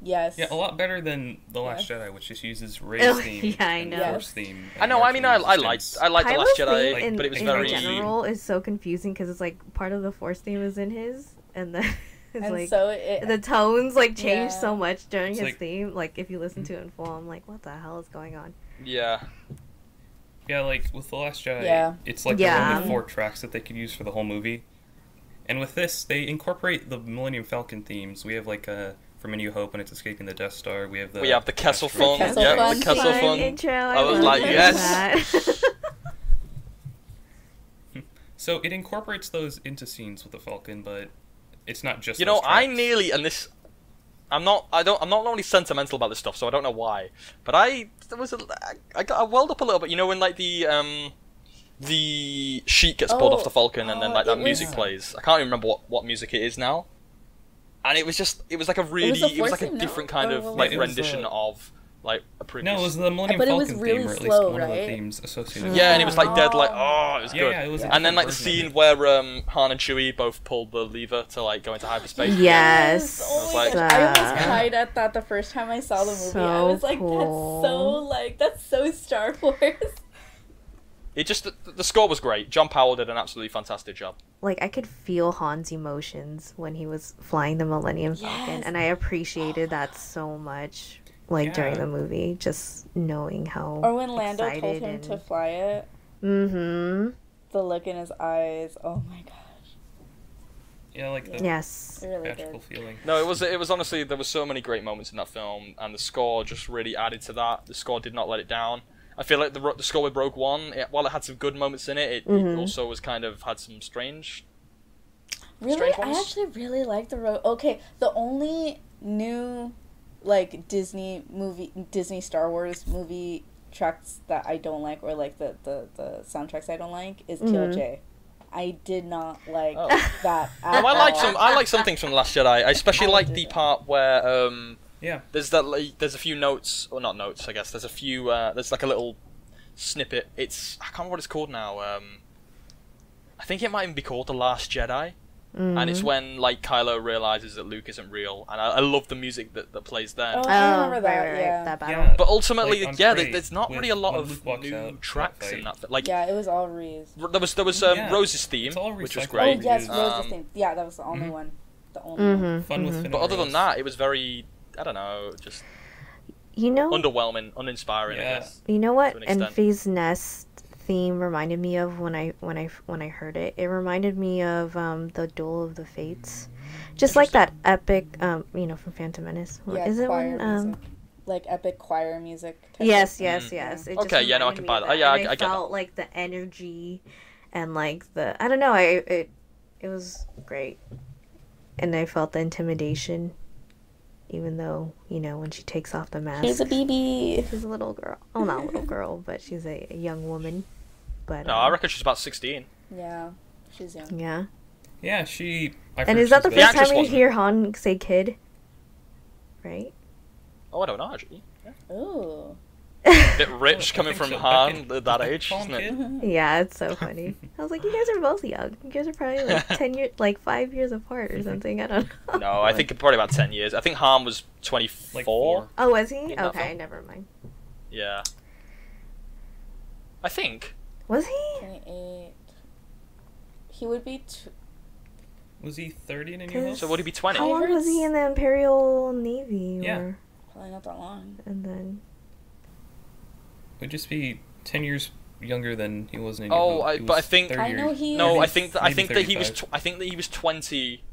Yes. Yeah, a lot better than The Last Yes. Jedi, which just uses Rey's theme yeah, I know. the Force theme. I know. I mean, I, Marshall's I liked. I liked the Last Jedi, theme in, but it was in very general is so confusing because it's like part of the Force theme is in his, and then it's and like so it. the tones like change Yeah. so much during It's his like- theme. Like if you listen to it in mm-hmm. full, I'm like, what the hell is going on? yeah. Yeah, like with The Last Jedi, Yeah. it's like Yeah. there are only four tracks that they could use for the whole movie. And with this, they incorporate the Millennium Falcon themes. We have like a from A New Hope when it's escaping the Death Star. We have the We have the Kessel asteroid- fun, Kessel yeah, Fun the Kessel theme. fun. intro. I, I was like, yes. So it incorporates those into scenes with the Falcon, but it's not just. You know, those I nearly and this. I'm not. I don't. I'm not normally sentimental about this stuff, so I don't know why. But I there was a. I got. I welled up a little bit. You know, when like the um, the sheet gets pulled Oh, off the Falcon, and then oh, like that music was- plays. I can't even remember what what music it is now. And it was just. It was like a really. the It was, like a no? different kind Or of like was it? It was, rendition uh, of like a previous. No, it was the Millennium But Falcon really theme, or at least slow, one of the themes associated. Yeah, with and it was like dead. Like Oh. oh, it was Yeah, good. yeah, it was a and then like the scene of where um, Han and Chewie both pulled the lever to like go into hyperspace. Yes. Oh was my like- gosh, I almost Uh, cried at that the first time I saw the movie. I was like, cool. that's so like that's so Star Wars. It just the, the score was great. John Powell did an absolutely fantastic job. like I could feel Han's emotions when he was flying the Millennium Falcon, Yes. and I appreciated that so much. Like during the movie, just knowing how. or when Lando told him and... to fly it, Mm-hmm. the look in his eyes. Oh my gosh, Yeah, like the Yes. it really magical feeling. No, it was it was honestly there were so many great moments in that film, and the score just really added to that. The score did not let it down. I feel like the ro- the score with Rogue One, it, while it had some good moments in it, it, it Mhm. also was kind of had some strange. Really, Strange I actually really like the road. Okay, the only new like Disney movie, Disney Star Wars movie tracks that I don't like, or like the the, the soundtracks I don't like, is Mhm. TLJ. I did not like Oh. that. No, At I like all. some I like some things from the Last Jedi. I especially I like the part where um Yeah. there's that like, there's a few notes or not notes I guess there's a few uh, there's like a little snippet. It's I can't remember what it's called now. Um, I think it might even be called the Last Jedi. and it's Mhm. when like Kylo realizes that Luke isn't real, and I, I love the music that, that plays then. Oh, I remember right, that. right, right, yeah. that battle. Yeah. But ultimately, Like yeah, there, there's not with- really a lot of new out, tracks fight. in that. Like yeah, it was all Reese. r- there was there was um, Yeah. Rose's theme, which was great. Oh yes, Um, Rose's theme. Yeah, that was the only mhm. one. The only one. Mm-hmm. Fun with Finn But and other than that, it was very I don't know, just You know, underwhelming, uninspiring. I Yeah. guess. you know what to an extent. Nest theme reminded me of when I when I when I heard it. It reminded me of um the Duel of the Fates, just like that epic um you know from Phantom Menace. Yeah, Is it choir one um? music. Like epic choir music. type Yes, of- yes, Mm. yes. It Okay, yeah, no, I can buy of that. Oh, yeah, and I- I get that. felt like the energy, and like the I don't know. I it it was great, and I felt the intimidation, even though you know when she takes off the mask. She's a BB. She's a little girl. Oh, not a little girl, but she's a, a young woman. But No, um, I reckon she's about sixteen. Yeah, she's young. yeah. Yeah, she. I And is that the first time you hear Han say "kid"? Right. Oh, I don't know actually. Ooh. Bit rich coming from so. Han at that age, isn't it? yeah, it's so funny. I was like, you guys are both young. You guys are probably like ten years, like five years apart or something. I don't know. No, I think probably about ten years. I think Han was twenty four. Like four. four. Oh, was he? Okay, film. never mind. Yeah. I think. Was he? 28. He would be. T- Was he 30 in A New Cause- Hope? So would he be twenty? How long was he in the Imperial Navy? Yeah. Or, probably not that long. and then Would just be 10 years younger than he was in A Oh, Hope. I- but I think- I know or- he- No, I think that I maybe think that he was tw- I think that he was twenty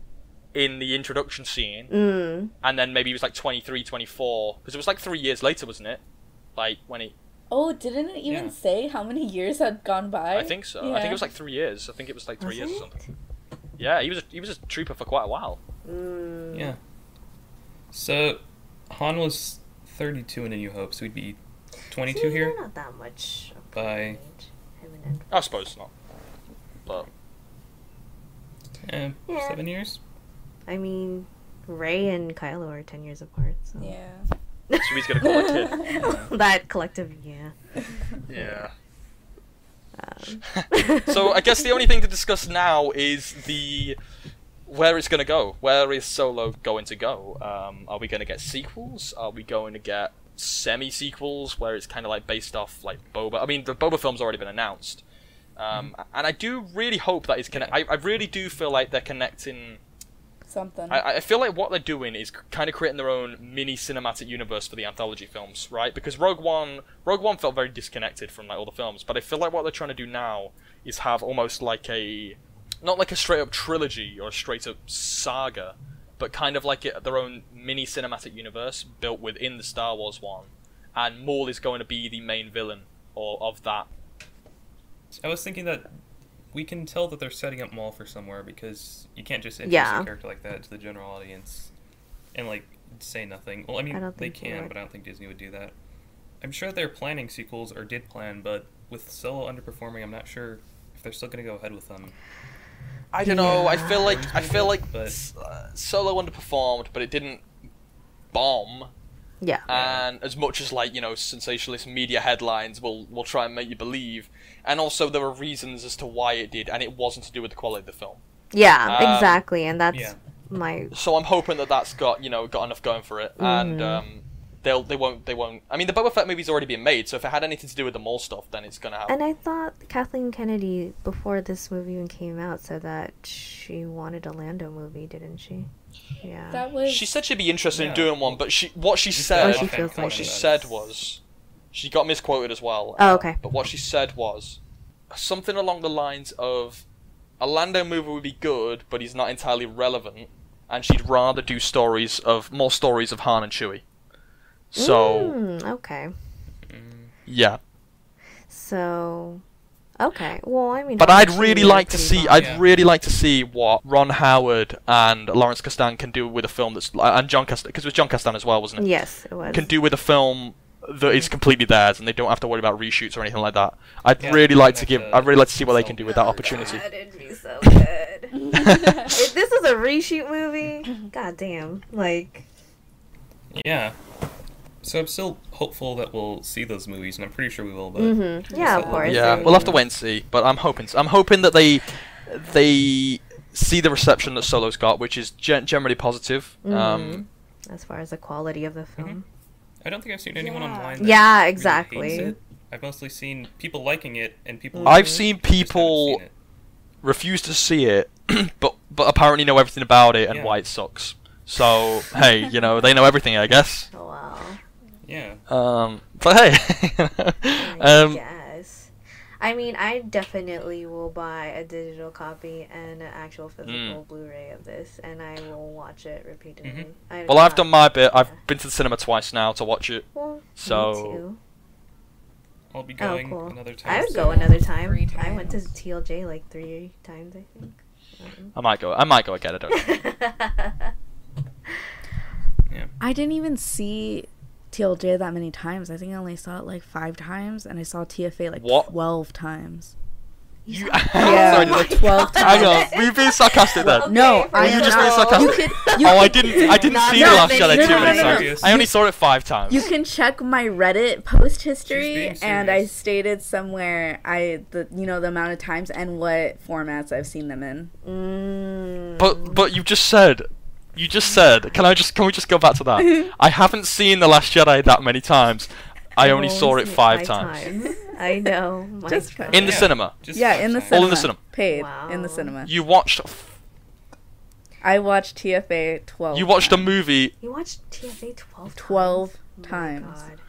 in the introduction scene, mm, and then maybe he was like 23, 24, because it was like three years later, wasn't it? Like when he, Oh, didn't it even Yeah. say how many years had gone by? I think so. I think it was like three years. I think it was like three was years or something. Yeah, he was a, he was a trooper for quite a while. Mm. Yeah. So, Han was 32 in A New Hope, so he'd be 22 See, here. Not that much. By- age, him and I suppose not, but Eh, Yeah. seven years? I mean, Rey and Kylo are ten years apart. So Yeah. so he's gonna call a kid. that collective, yeah. Yeah. Um, so I guess the only thing to discuss now is the where it's going to go. Where is Solo going to go? Um, are we going to get sequels? Are we going to get semi sequels where it's kind of like based off like Boba? I mean, the Boba film's already been announced, um, and I do really hope that it's connect. I, I really do feel like they're connecting. Something. I, I feel like what they're doing is kind of creating their own mini cinematic universe for the anthology films, right? Because Rogue One, Rogue One felt very disconnected from like all the films, but I feel like what they're trying to do now is have almost like a, not like a straight up trilogy or a straight up saga, but kind of like it, their own mini cinematic universe built within the Star Wars one, and Maul is going to be the main villain or of that. I was thinking that we can tell that they're setting up Maul for somewhere because you can't just introduce Yeah. a character like that to the general audience and like say nothing. Well, I mean, I don't they think they can, but I don't think Disney would do that. I'm sure they're planning sequels or did plan, but with Solo underperforming, I'm not sure if they're still going to go ahead with them. I don't know. I feel like I feel like But- uh, Solo underperformed, but it didn't bomb. Yeah. and as much as like you know sensationalist media headlines will will try and make you believe and also there are reasons as to why it did and it wasn't to do with the quality of the film yeah, um, exactly. And that's yeah. my so i'm hoping that that's got you know got enough going for it and Mhm. um they'll they won't they won't i mean the boba fett movie's already been made so if it had anything to do with the Maul stuff then it's gonna have And I thought Kathleen Kennedy, before this movie even came out, said that she wanted a Lando movie, didn't she? Yeah. that was. she said she'd be interested in doing one but she what she said that she feels like what she it. said was she got misquoted as well. Oh, uh, okay. But what she said was something along the lines of a Lando movie would be good, but he's not entirely relevant, and she'd rather do stories of more stories of Han and Chewie. So Mm, okay. Mm, yeah, So. Okay. Well, I mean. but I'd really like to see. bomb. I'd Yeah. really like to see what Ron Howard and Lawrence Kasdan can do with a film that's and John Kasdan because it was John Kasdan as well, wasn't it? Yes, it was. can do with a film that is completely theirs and they don't have to worry about reshoots or anything like that. I'd Yeah, really like to give. the- I'd really like to see what they can do with that opportunity. God, it'd be so good. if this was a reshoot movie, god damn. Like, yeah. So I'm still hopeful that we'll see those movies, and I'm pretty sure we will. But hmm yeah, of course. Yeah, we'll have to wait and see. But I'm hoping. I'm hoping that they they see the reception that Solo's got, which is gen- generally positive. Mhm. Um, As far as the quality of the film. I don't think I've seen anyone Yeah. online. That Yeah, really exactly. hates it. I've mostly seen people liking it and people. Mhm. I've seen people seen refuse to see it, but but apparently know everything about it and Yeah. why it sucks. So hey, you know they know everything, I guess. Oh, wow. Yeah. Um, but hey, I um, guess. I mean, I definitely will buy a digital copy and an actual physical Blu-ray of this, and I will watch it repeatedly. Mhm. I- well, I've done my bit. I've been to the cinema twice now to watch it. Well, me So- too. I'll be going Oh, cool. another time. I would so- go another time. Three I went to. TLJ like three times, I think. Um, I might go. I might go again. I don't know. Yeah. I didn't even see TLJ that many times. I think I only saw it like five times, and I saw TFA like What? twelve times. You, Yeah. sorry, Oh did I- Twelve God. Hang on, times. were you being sarcastic then? Okay, No, for I you am just being sarcastic? You could. You oh, I didn't. I didn't see the last many Jedi No, too many no, no. times. I only saw it five times. You can check my Reddit post history, and I stated somewhere I the you know the amount of times and what formats I've seen them in. Mm. But but you just said. You just said. Can I just? Can we just go back to that? I haven't seen the Last Jedi that many times. I only oh, saw it five times. I know. My Just God. in the Yeah. cinema. Just yeah, in the times. cinema. All in the cinema. Paid in Wow. the cinema. You watched. I watched TFA twelve. You watched a times. movie. You watched TFA 12 12 times? Oh my times. God.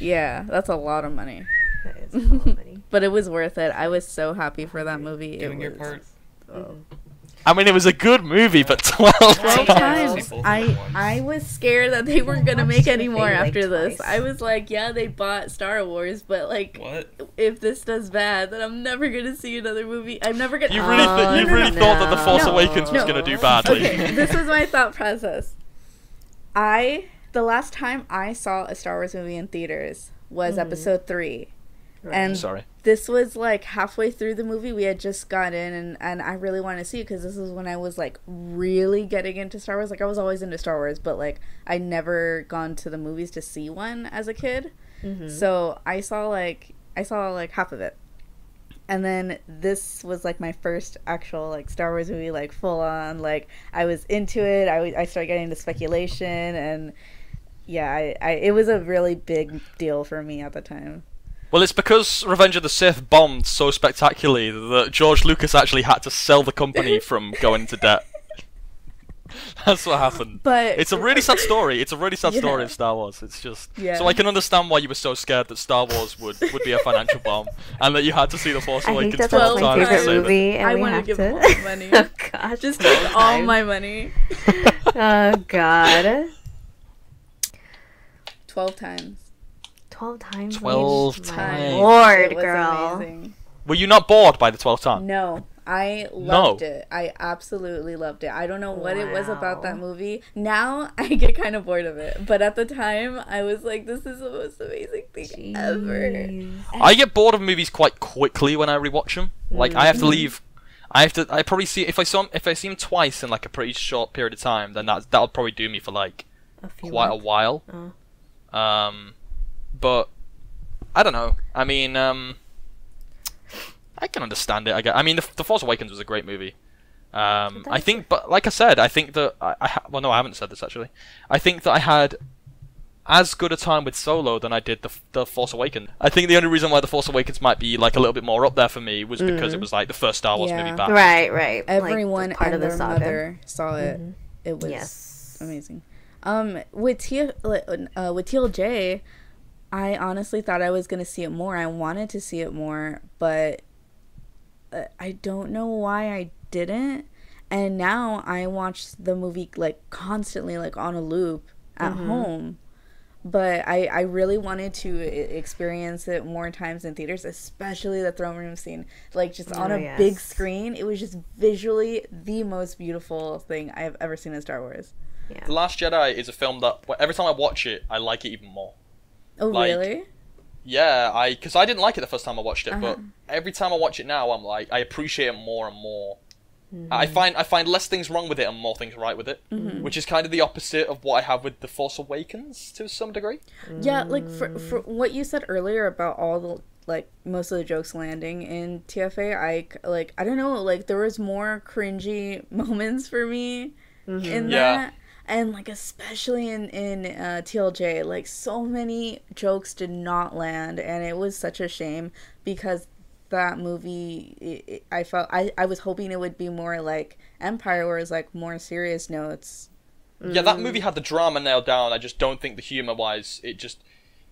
Yeah, that's a lot of money. That is a lot of money. But it was worth it. I was so happy for that movie. Doing it your was, part. oh. Mm-hmm. I mean, it was a good movie, but twelve Twelve I know. times. times. I. I was scared that they weren't gonna make any more like, after this. I was like, yeah, they bought Star Wars, but like, What? if this does bad, then I'm never gonna see another movie. I'm never gonna. You really, Oh, you no, no, really no, thought that the Force No. Awakens was No. gonna do badly. okay, this was my thought process. I the last time I saw a Star Wars movie in theaters was Mhm. Episode three, Right. and Sorry. This was like halfway through the movie. We had just got in, and, and I really wanted to see it because this was when I was like really getting into Star Wars. Like I was always into Star Wars, but like I never gone to the movies to see one as a kid. Mhm. So I saw like I saw like half of it, and then this was like my first actual like Star Wars movie, like full on. Like I was into it. I, w- I started getting into speculation, and yeah, I, I it was a really big deal for me at the time. Well, it's because Revenge of the Sith bombed so spectacularly that George Lucas actually had to sell the company from going into debt. That's what happened. But It's a really sad story. It's a really sad Yeah. story of Star Wars. It's just Yeah. so I can understand why you were so scared that Star Wars would, would be a financial bomb and that you had to see The Force I think Awakens that's twelve twelve my times to favorite save it. movie, and I want to give all my money. oh gosh, Just take all my money. Oh god, Twelve times. Twelve times. 12 Leash? My times. Lord, It was girl. amazing. Were you not bored by the twelfth time? No, I loved it. I absolutely loved it. I don't know what it was about that movie. Now I get kind of bored of it, but at the time I was like, "This is the most amazing thing ever." I get bored of movies quite quickly when I rewatch them. Like I have to leave. I have to. I probably see if I saw 'em- if I see them twice in like a pretty short period of time, then that that'll probably do me for like A few quite a while. Oh. Um, but I don't know. I mean, um, I can understand it. I guess. I mean, the, the Force Awakens was a great movie. Um, I think, but like I said, I think that I, I ha- well, no, I haven't said this actually. I think that I had as good a time with Solo than I did the the Force Awakens. I think the only reason why the Force Awakens might be like a little bit more up there for me was because it was like the first Star Wars Yeah. movie back. Right, right. like, Everyone part and of the their saga. mother saw it. Mhm. It was Yes. amazing. Um, with T uh, with TLJ, I honestly thought I was gonna see it more. I wanted to see it more, but uh, I don't know why I didn't. And now I watch the movie like constantly, like on a loop at Mm-hmm. home. But I, I really wanted to experience it more times in theaters, especially the throne room scene. Like just on Oh, a big screen, it was just visually the most beautiful thing I've ever seen in Star Wars. The Last Jedi is a film that every time I watch it, I like it even more. Oh, Like, really? Yeah, I because I didn't like it the first time I watched it, Uh-huh. but every time I watch it now, I'm like I appreciate it more and more. Mm-hmm. I find I find less things wrong with it and more things right with it, Mm-hmm. which is kind of the opposite of what I have with the Force Awakens to some degree. Yeah, like for for what you said earlier about all the like most of the jokes landing in TFA, I c- like I don't know, like there was more cringy moments for me in Yeah. that. And like especially in in uh, TLJ, like so many jokes did not land, and it was such a shame because that movie, it, it- I felt I I was hoping it would be more like Empire, where it's like more serious notes. Yeah, that movie had the drama nailed down. I just don't think the humor wise, it just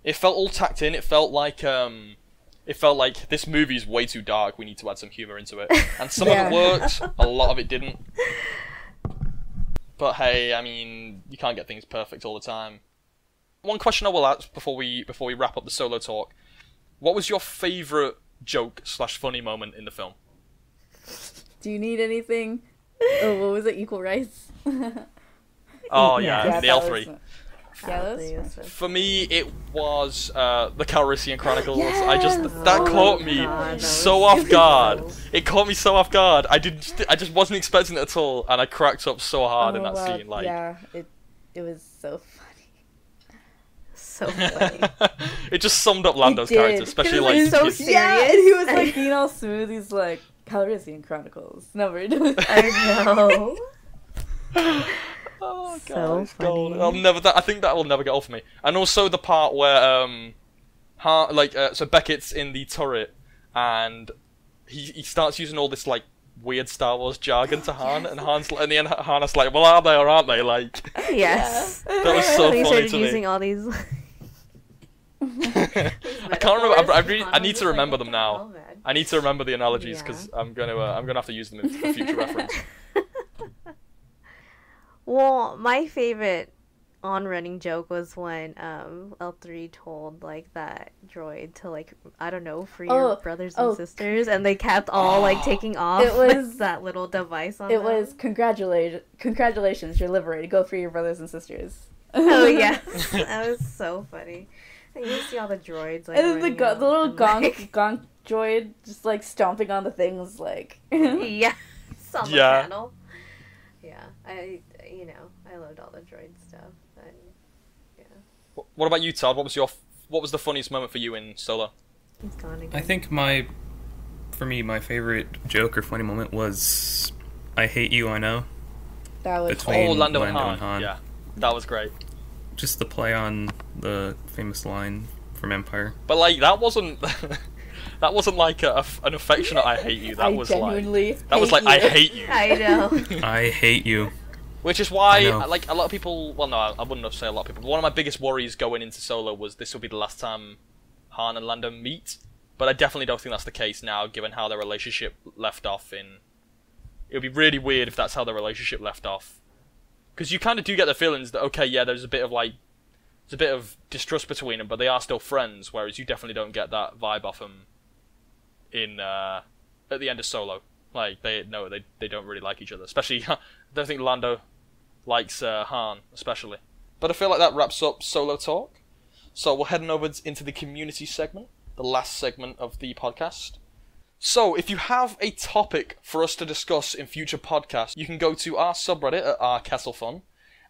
it felt all tacked in. It felt like um. It felt like this movie is way too dark. We need to add some humor into it, and some Yeah. of it worked. A lot of it didn't. But hey, I mean, you can't get things perfect all the time. One question I will ask before we before we wrap up the solo talk: What was your favorite joke slash funny moment in the film? Do you need anything? oh, what was it? Equal rights. Oh yeah, Yeah, the that L was- three. Yeah, For me, it was uh, the Calrissian Chronicles. I just that Oh caught me God, so off guard. It caught me so off guard. I didn't. I just wasn't expecting it at all, and I cracked up so hard in Oh, that wow. scene. Like, yeah, it it was so funny. So funny. it just summed up Lando's character, especially like was so his- serious. Yeah, and he was like being all smooth. He's like Calrissian Chronicles. Never do it. I know. Oh So god, it's gold. funny. I'll never. That, I think that will never get old for me. And also the part where um, ha, like uh, so Beckett's in the turret, and he he starts using all this like weird Star Wars jargon to Han, and Han's and the end Han is like, well, are they or aren't they? Like Yes. that was so he funny started to using me. all these. I can't remember. I, I, really, I need to remember them now. Oh, man. I need to remember the analogies Yeah. because I'm gonna uh, I'm gonna have to use them in, for future reference. Well, my favorite on running joke was when um L3 told like that droid to like I don't know free your Oh, brothers and oh. sisters and they kept all like taking off It with was- that little device on It them. was congratulations, congratulations, you're liberated. Go free your brothers and sisters. Oh yes. that was so funny. And you see all the droids like and then the go- the little and, gonk like- gonk droid just like stomping on the things like. yeah. On the Yeah. panel. Yeah. I you know, I loved all the droid stuff. And what about you, Todd? What was your what was the funniest moment for you in Solo? he's gone again. I think my for me, my favorite joke or funny moment was, "I hate you, I know." That was Between- Oh, Lando, and Lando Han. and Han. Yeah, that was great. Just the play on the famous line from Empire. But like that wasn't that wasn't like a, an affectionate "I hate you." That I was like genuinely that was hate like "I hate you," I know. I hate you. Which is why like a lot of people. Well, no, I wouldn't say a lot of people. One of my biggest worries going into Solo was this will be the last time Han and Lando meet. But I definitely don't think that's the case now, given how their relationship left off in. It would be really weird if that's how their relationship left off, because you kind of do get the feelings that okay, yeah, there's a bit of like, there's a bit of distrust between them, but they are still friends. Whereas you definitely don't get that vibe off them. In uh, at the end of Solo, like they no, they they don't really like each other. Especially, I don't think Lando likes uh, Han, especially. But I feel like that wraps up Solo talk. So we're heading over into the community segment, the last segment of the podcast. So, if you have a topic for us to discuss in future podcasts, you can go to our subreddit at our Kessel Fun,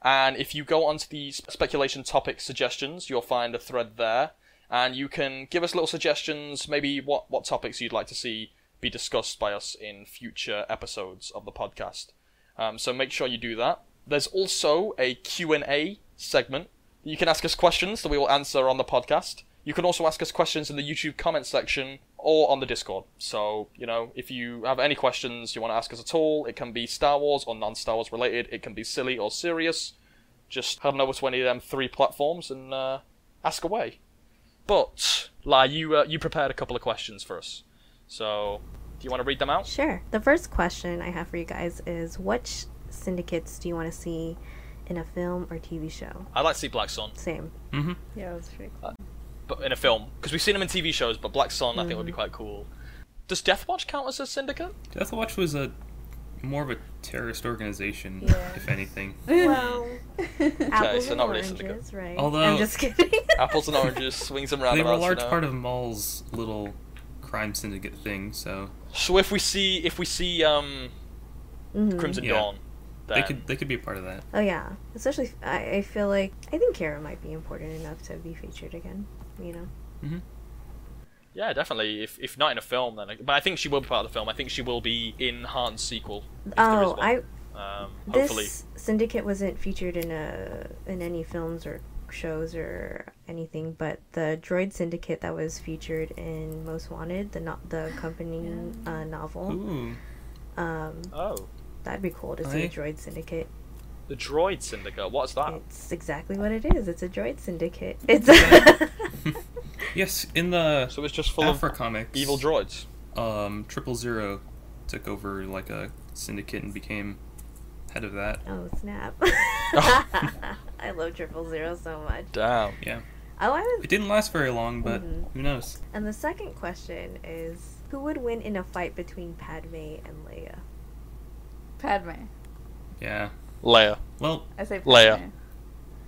and if you go onto the speculation topic suggestions, you'll find a thread there, and you can give us little suggestions, maybe what what topics you'd like to see be discussed by us in future episodes of the podcast. Um, so make sure you do that. There's also a Q&A segment. You can ask us questions that we will answer on the podcast. You can also ask us questions in the YouTube comment section or on the Discord. So, you know, if you have any questions you want to ask us at all, it can be Star Wars or non-Star Wars related. It can be silly or serious. Just head on over to any of them three platforms and uh, ask away. But, Lai, you uh, you prepared a couple of questions for us. So, do you want to read them out? Sure. The first question I have for you guys is which syndicates do you want to see in a film or TV show? I'd like to see Black Sun, Same. Mm-hmm. Yeah, that's pretty cool. but in a film because we've seen them in TV shows. But Black Sun, I think, would be quite cool. Does Death Watch count as a syndicate? Death Watch was a more of a terrorist organization, Yeah. if anything. Well, apples so and not really a oranges, syndicate. right? Although- I'm just kidding. Apples and oranges, swings and They were a large you know? part of Maul's little crime syndicate thing, so So if we see if we see um Mhm. Crimson Yeah. Dawn, then they could they could be a part of that. Oh yeah, especially I, I feel like I think Qi'ra might be important enough to be featured again. You know. yeah, definitely. If if not in a film, then but I think she will be part of the film. I think she will be in Han's sequel. If there is Oh, one. I um, hopefully. this syndicate wasn't featured in a in any films or shows or anything, but the Droid Syndicate that was featured in Most Wanted, the not the company uh, novel, Ooh, um, Oh, that'd be cool to see a I- Droid Syndicate. the Droid Syndicate. What's that? It's exactly what it is. It's a Droid Syndicate. It's yes, in the So it's just full Aphra of comics, evil droids. um, Triple Zero took over like a syndicate and became head of that. oh snap! I love Triple Zero so much. Damn. Yeah, Oh, I was it didn't last very long, but Mhm. who knows? And the second question is who would win in a fight between Padme and Leia? Padme. Yeah. Leia. Well, I say Padme. Leia.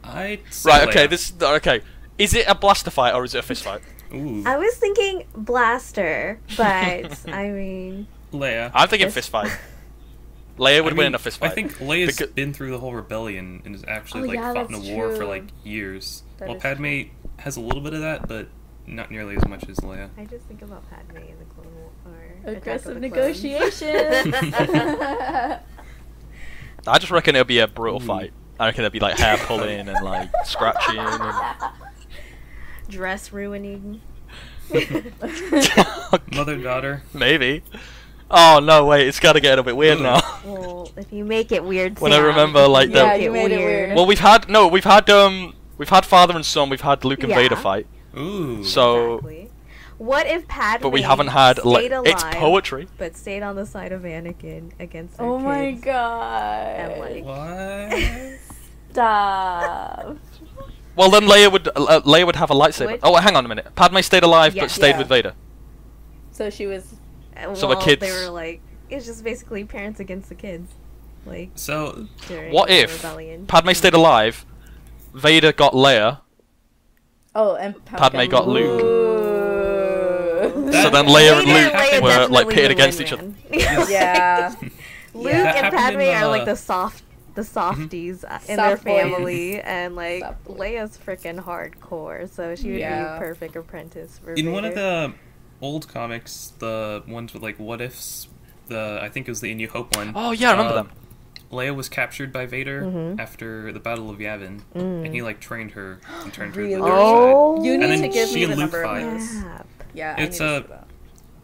I Right. Okay. This. Okay. Is it a blaster fight or is it a fist fight? Ooh, I was thinking blaster, but I mean, Leia. I'm thinking Fist- fist fight. Leia would I win in a fist fight. I think Leia's Becau- been through the whole rebellion and has actually Oh, like yeah, fought in a that's war for like years. That well, is Padme has a little bit of that, but not nearly as much as Leia. I just think about Padme in the Clone War. Or Aggressive the negotiation. I just reckon it'll be a brutal Ooh. fight. I reckon there'll be like hair pulling and like scratching. And... Dress ruining. Mother daughter. Maybe. Oh no! Wait, it's got to get a bit weird now. well, if you make it weird, When I remember, like, you the- Yeah, you made it weird. well, we've had no, we've had um, we've had father and son, we've had Luke and Yeah. Vader fight, Ooh. so Exactly. What if Padme? but we haven't had like stayed it's alive, poetry. but stayed on the side of Anakin against their oh my god. And like, what? Stop. Well, then Leia would uh, Leia would have a lightsaber. Would- Oh, hang on a minute. Padme stayed alive Yeah. but stayed Yeah. with Vader. So she was. uh, So the kids- they were like, it's just basically parents against the kids, like So What if rebellion. Padme stayed alive, Vader got Leia, Oh, and Padme got Luke. So then Leia and Luke Leia were like pitted against each other. yeah. Luke That and Padme in, are like uh, the soft, the softies uh in their Soft boys. family, and like Soft. Leia's freaking hardcore, so she would Yeah. be a perfect apprentice for in one of the old comics, the ones with like what ifs, the I think it was the In New Hope one. Oh yeah, I remember uh, them. Leia was captured by Vader Mhm. after the Battle of Yavin, Mm. and he like trained her and turned her to the dark Oh, You And need then to give me the Luke number of fight. those. Snap. Yeah, I It's need to a- see that.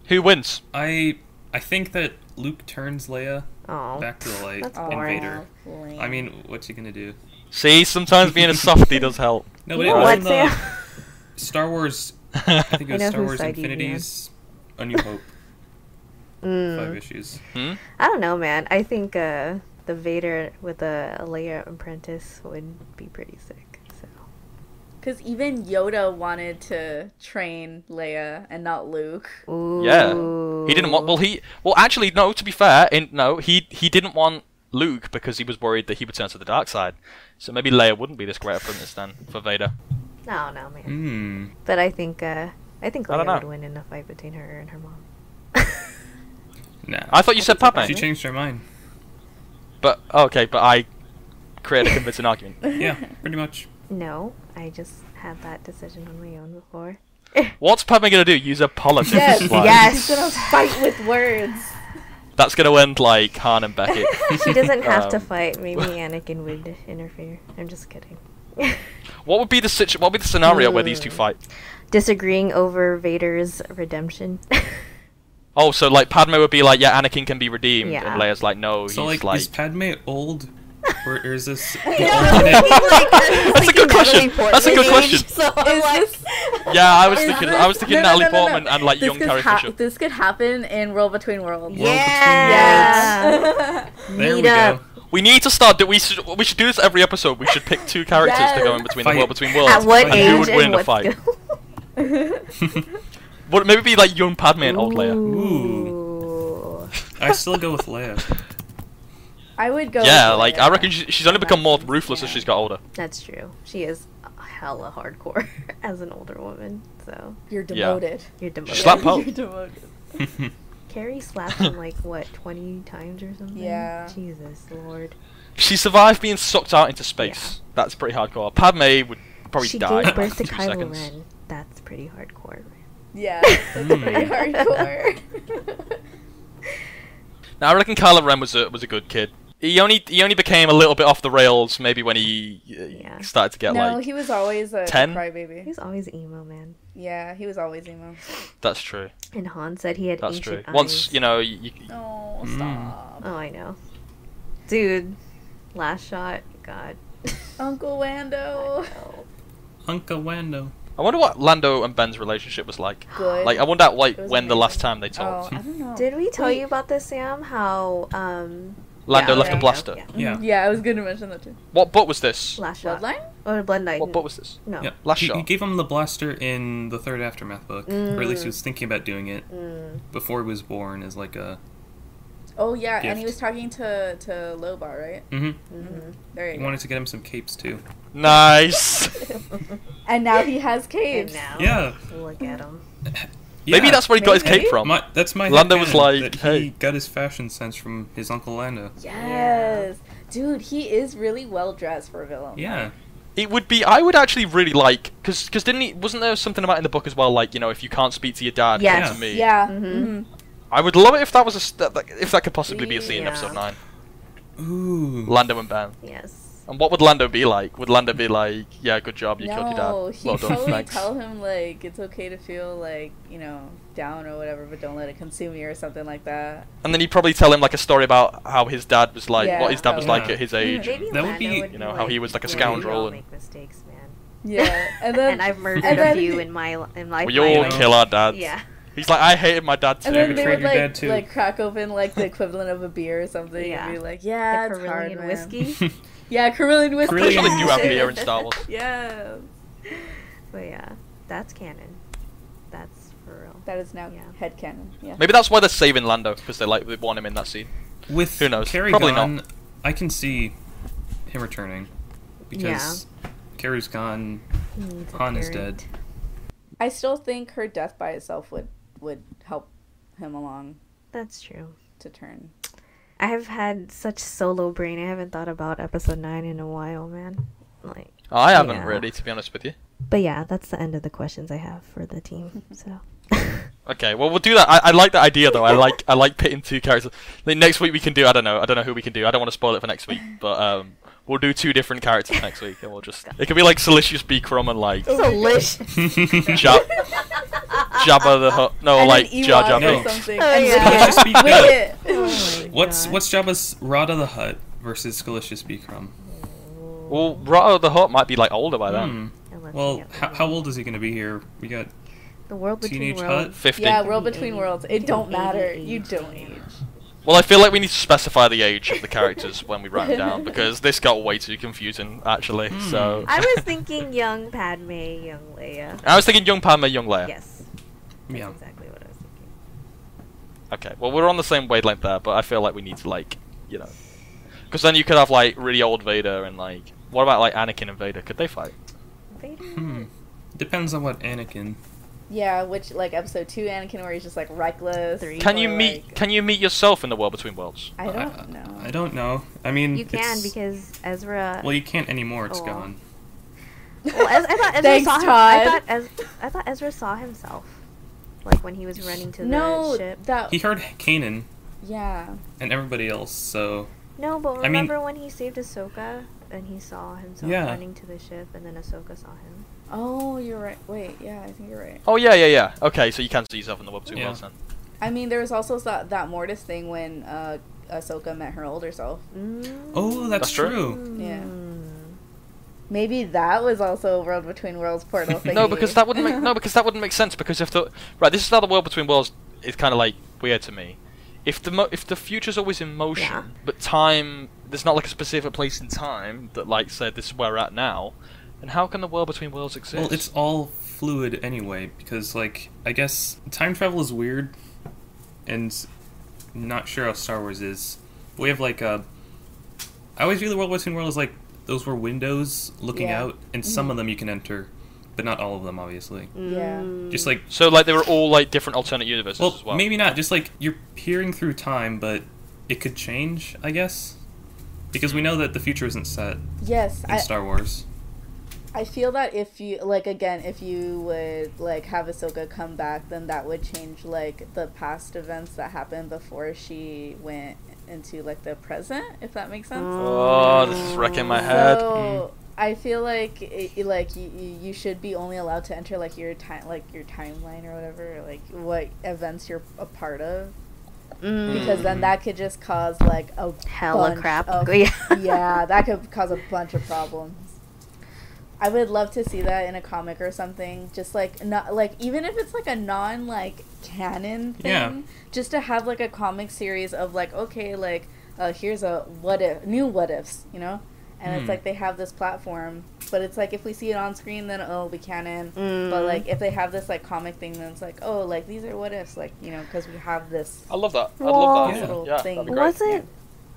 Who wins? I I think that Luke turns Leia Oh, back to the light That's and boring. Vader. lame. I mean, what's he gonna do? See, sometimes being a softie does help. No, but You it was in the Star Wars. I think it was Star Wars side you'd be on. Infinities, A New Hope, five Mm, issues. hmm? I don't know, man. I think uh, the Vader with a Leia apprentice would be pretty sick. So Because even Yoda wanted to train Leia and not Luke. Ooh. Yeah. He didn't want. Well, he. Well, actually, no. To be fair, in, no, he he didn't want Luke because he was worried that he would turn to the dark side. So maybe Leia wouldn't be this great apprentice then for Vader. No, no, man. Hmm. But I think uh, I think I Leia would win in a fight between her and her mom. Nah. I thought you said Padme. she changed her mind. But okay, but I created a convincing argument. Yeah, pretty much. No, I just had that decision on my own before. What's Padme gonna do? Use a politics? Yes, Like, yes. He's gonna fight with words. That's gonna end like Han and Beckett. She doesn't have to Um, fight. Maybe Anakin would interfere. I'm just kidding. What would be the situ- What would be the scenario where these two Hmm. fight? Disagreeing over Vader's redemption. Oh, so like Padme would be like, yeah, Anakin can be redeemed, Yeah. and Leia's like, no, So he's like, like. is Padme old, or, or is this? the That's a good question. That's a good question. So I'm Is like, this- Yeah, I was thinking. this- I was thinking no, no, Natalie no, no, no. Portman and like This young could Carrie hap- Fisher. This could happen in World Between Worlds. World Yeah. Yeah. There we up. go. We need to start. Do we should we should do this every episode. We should pick two characters to go in between Fight. the world between worlds. At what Like, age who would win and a what fight? Skill? Would it maybe be like young Padme and old Leia? Ooh. I still go with Leia. I would go. Yeah, with like I reckon she, she's only become more Yeah. ruthless as she's got older. That's true. She is hella hardcore as an older woman. So You're Yeah. demoted. you're demoted. Slap Pope. You're demoted. Carrie slapped him like what, twenty times or something? Yeah. Jesus Lord. She survived being sucked out into space. That's pretty hardcore. Padme would probably she die. gave in, like, birth to Kylo. Ren. That's pretty hardcore. Yeah, that's Mm. pretty hardcore. Now I reckon Kylo Ren was a was a good kid. He only he only became a little bit off the rails maybe when he uh, Yeah. started to get like. no, like. he was always a 10? crybaby. He's always emo, man. Yeah, he was always emo. That's true. And Han said he had That's true. ancient Once eyes. you know you, you- Oh, Mm. stop. Oh, I know. Dude, last shot. God. Uncle Wando. Oh. Uncle Wando. I wonder what Lando and Ben's relationship was like. Good. Like I wonder like It was when the last time they talked. Oh. I don't know. Did we tell Wait. you about this, Sam? How um Lando yeah, left yeah, a blaster. Yeah. Yeah. Yeah, I was gonna mention that too. What book was this? Last shot. Bloodline? Or Blood Knight. What book was this? No. Yeah. Last he, shot. he gave him the blaster in the third aftermath book, or at least he Mm. was thinking about doing it Mm. before he was born as like a. Oh yeah, and he was talking to to Lobot, right? Mm-hmm. Mm-hmm. There He you wanted to get him some capes too. Nice. And now he has And caves. now, Yeah. look at him. Maybe that's where he got his cape from. My, that's my Lando was like, that "Hey." he got his fashion sense from his uncle Lando. Yes, dude, he is really well dressed for a villain. Yeah. It would be. I would actually really like because because didn't he? Wasn't there something about in the book as well? Like you know, if you can't speak to your dad, Yes. come to me. Yeah. Mhm. mhm. I would love it if that was a st- that, if that could possibly be a scene in episode nine. Ooh. Lando and Ben. Yes. And what would Lando be like? Would Lando be like, yeah, good job, you killed your No, dad. he Well done, totally thanks. tell him like it's okay to feel like you know down or whatever, but don't let it consume you or something like that. And then he'd probably tell him like a story about how his dad was like, Yeah. what his dad was Oh, like yeah. at his age. Maybe That would Lando be- You know, how he was like a scoundrel and- make mistakes, man. Yeah, and then and I've murdered and a few in my in my We all know. kill our dads. Yeah. He's like, I hated my dad too. And then they would like too. like crack open like the equivalent of a beer or something Yeah. and be like, yeah, the it's hard, Corellian man." whiskey. Yeah, Corellian whiskey. Corellian Especially new whiskey. Avenir in Star Wars. Yes. But yeah, that's canon. That's for real. That is now Yeah. headcanon. Yeah. Maybe that's why they're saving Lando because they like they want him in that scene. With Who knows? Carrie Probably gone, not. I can see him returning because Carrie's gone. He Han is dead. I still think her death by itself would would help him along That's true. to turn. I have had such solo brain. I haven't thought about episode nine in a while, man. Like, I haven't Yeah. really, to be honest with you. but yeah, that's the end of the questions I have for the team. So, Okay, well we'll do that. I, I like that idea though. I like I like pitting two characters. Like, next week we can do. I don't know. I don't know who we can do. I don't want to spoil it for next week, but um, we'll do two different characters next week, and we'll just. It could be like Salacious B. Crumb and like Delicious. Jab, Jabba the Hutt. No, and like an Jar Jar No. or Binks. something. Oh, yeah. Wicket. Delicious Beak Wicket. Oh What's God. what's Jabba's Rotta the Hutt versus Scalicious Beakrum? Well, Rotta the Hutt might be like older by then. Hmm. Well, get how, how old is he gonna be here? We got The world between Teenage worlds. Hut? Fifty. Yeah, World Between Worlds. It don't matter. You don't age. Well, I feel like we need to specify the age of the characters when we write them down because this got way too confusing actually. Hmm. So I was thinking young Padme, young Leia. I was thinking young Padme, young Leia. Yes. Yeah. Exactly what I was thinking. Okay, well we're on the same wavelength there, but I feel like we need to like, you know, because then you could have like really old Vader and like, what about like Anakin and Vader? Could they fight? Vader. Hmm. Depends on what Anakin. Yeah, which like episode two Anakin where he's just like reckless. Three. Can you meet? like- Can you meet yourself in the world between worlds? I don't know. I don't know. I mean, You can it's- because Ezra. Well, you can't anymore. It's Aw. gone. Well, Ez- I thought Ezra Thanks, saw him. Todd. I thought, Ez- I thought Ezra saw himself, like when he was running to the ship. that He heard Kanan yeah. and everybody else. So No, but I mean- remember when he saved Ahsoka and he saw himself Yeah. running to the ship, and then Ahsoka saw him. Oh, you're right. Wait, yeah, I think you're right. Oh yeah, yeah, yeah. Okay, so you can see yourself in the world between Yeah. worlds then. I mean, there was also that that Mortis thing when uh, Ahsoka met her older self. Mm. oh, that's, That's true. true. Yeah. Maybe that was also a World Between Worlds portal thing. No, because that wouldn't make no, because that wouldn't make sense. Because if the right, this is how the world between worlds is kind of like weird to me. If the mo- if the future's always in motion, Yeah. but time there's not like a specific place in time that like said this is where we're at now, then how can the world between worlds exist? Well, it's all fluid anyway because, like, I guess time travel is weird, and not sure how Star Wars is. We have like uh, I always view the world between worlds like those were windows looking Yeah. out, and some of them you can enter, but not all of them, obviously. Yeah. Just like so like they were all like different alternate universes well, as well. maybe not. Just like you're peering through time, but it could change, I guess, because we know that the future isn't set yes, in I, Star Wars. I feel that if you like again, if you would like have Ahsoka come back, then that would change like the past events that happened before she went into like the present, if that makes sense. Oh, this is wrecking my head. So I feel like it, like you, you should be only allowed to enter like your time like your timeline or whatever, like what events you're a part of, Mm. because then that could just cause like a Hella bunch crap. of- Yeah. yeah, that could cause a bunch of problems. I would love to see that in a comic or something. Just like not like even if it's like a non like canon thing, Yeah. just to have like a comic series of like okay, like uh, here's a what if new what ifs, you know, and Hmm. it's like they have this platform, but it's like if we see it on screen, then oh we canon. But Mm. like if they have this like comic thing, then it's like oh like these are what ifs, like you know because we have this I love that. I'd love that. Yeah. little Yeah, thing. that'd be great. Was it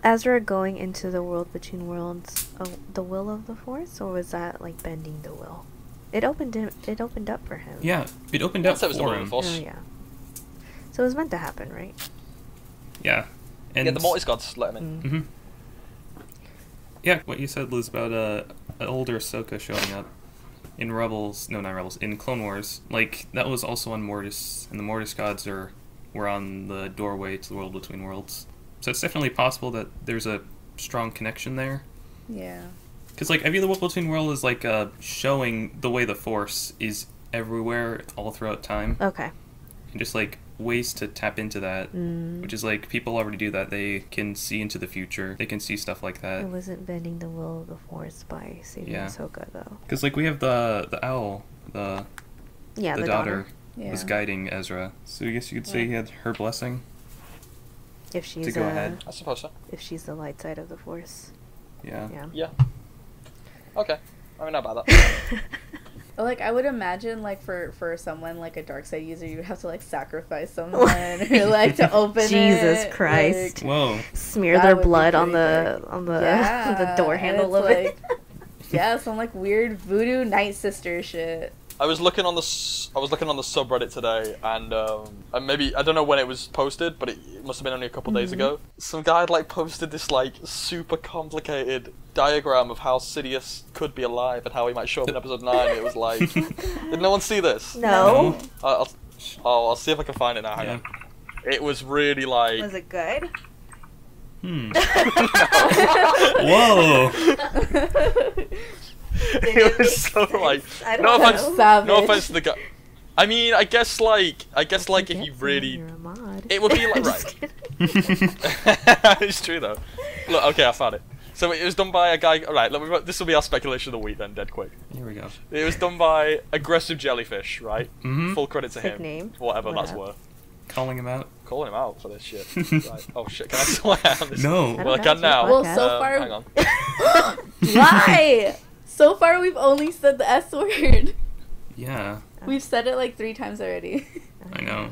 Ezra going into the world between worlds uh, the will of the Force, or was that like bending the will? It opened it. It opened up for him. Yeah, it opened up say it was the for will him. Force. Oh yeah. So it was meant to happen, right? Yeah, and yeah, the Mortis gods let him in. Mm. hmm Yeah, what you said, Liz, about uh, an older Ahsoka showing up in Rebels. No, not Rebels. In Clone Wars, like that was also on Mortis, and the Mortis gods are were on the doorway to the world between worlds. So it's definitely possible that there's a strong connection there. Yeah. Because like I view the between world as like uh, showing the way the Force is everywhere, all throughout time, Okay. and just like ways to tap into that. Mm. Which is like people already do that. They can see into the future. They can see stuff like that. It wasn't bending the will of the Force by saving Yeah. Ahsoka, though. Because like we have the the owl, the Yeah, the, the, daughter, Yeah. was guiding Ezra. So I guess you could say he had her blessing. If she's To go uh, ahead. I suppose so. if she's the light side of the Force. Yeah. Yeah. Yeah. Okay. I mean, not about that. Like I would imagine, like for for someone like a dark side user, you would have to like sacrifice someone or like to open Jesus it, Christ. like- Whoa. Smear That their blood on the quick. on the Yeah, the door handle it's of it. yeah, some like weird voodoo night sister shit. I was looking on the s- I was looking on the subreddit today, and um, and maybe I don't know when it was posted, but it, it must have been only a couple days Mhm. ago. Some guy had like posted this like super complicated diagram of how Sidious could be alive and how he might show up in episode nine. It was like, did no one see this? no. I- I'll, Oh, I'll see if I can find it now. Hang Yeah. on. It was really like. Was it good? Hmm. Whoa. it was so like. I don't No know. offense. Savage. No offense to the guy. I mean, I guess like, I guess like if you really, mod. it would be like right. it's true though. Look, okay, I found it. So it was done by a guy. All right, let me, this will be our speculation of the week then, dead quick. Here we go. It was done by aggressive jellyfish, right? Mhm. Full credit to Sick him. name. Whatever What that's up? worth. Calling him out. Calling him out for this shit. right. Oh shit! Can I swear on this? No. I Well, I don't can now. Well, so Um, far- hang on. Why? So far, we've only said the S word. Yeah, We've said it like three times already. I know.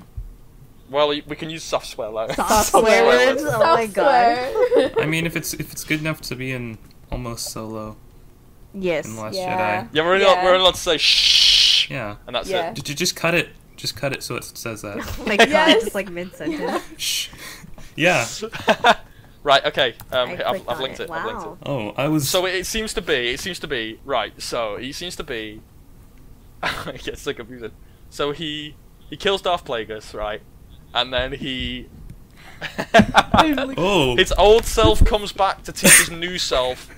Well, we we can use soft swear later. Soft swear swear words. words? Oh my god. I mean, if it's if it's good enough to be in almost solo Yes. in Last Yeah. Jedi, Yeah, we're only, Yeah. we're allowed to say shh, yeah. and that's Yeah. it. Did you just cut it? Just cut it so it says that. Oh my god, Yes. just like mid sentence. Shh. Yeah. right. Okay. Um, I I've, I've linked it. it. I've linked it. Oh, I was. So it, it seems to be. It seems to be right. So he seems to be. it gets so confusing. So he he kills Darth Plagueis, right? And then he. Oh. His old self comes back to teach his new self,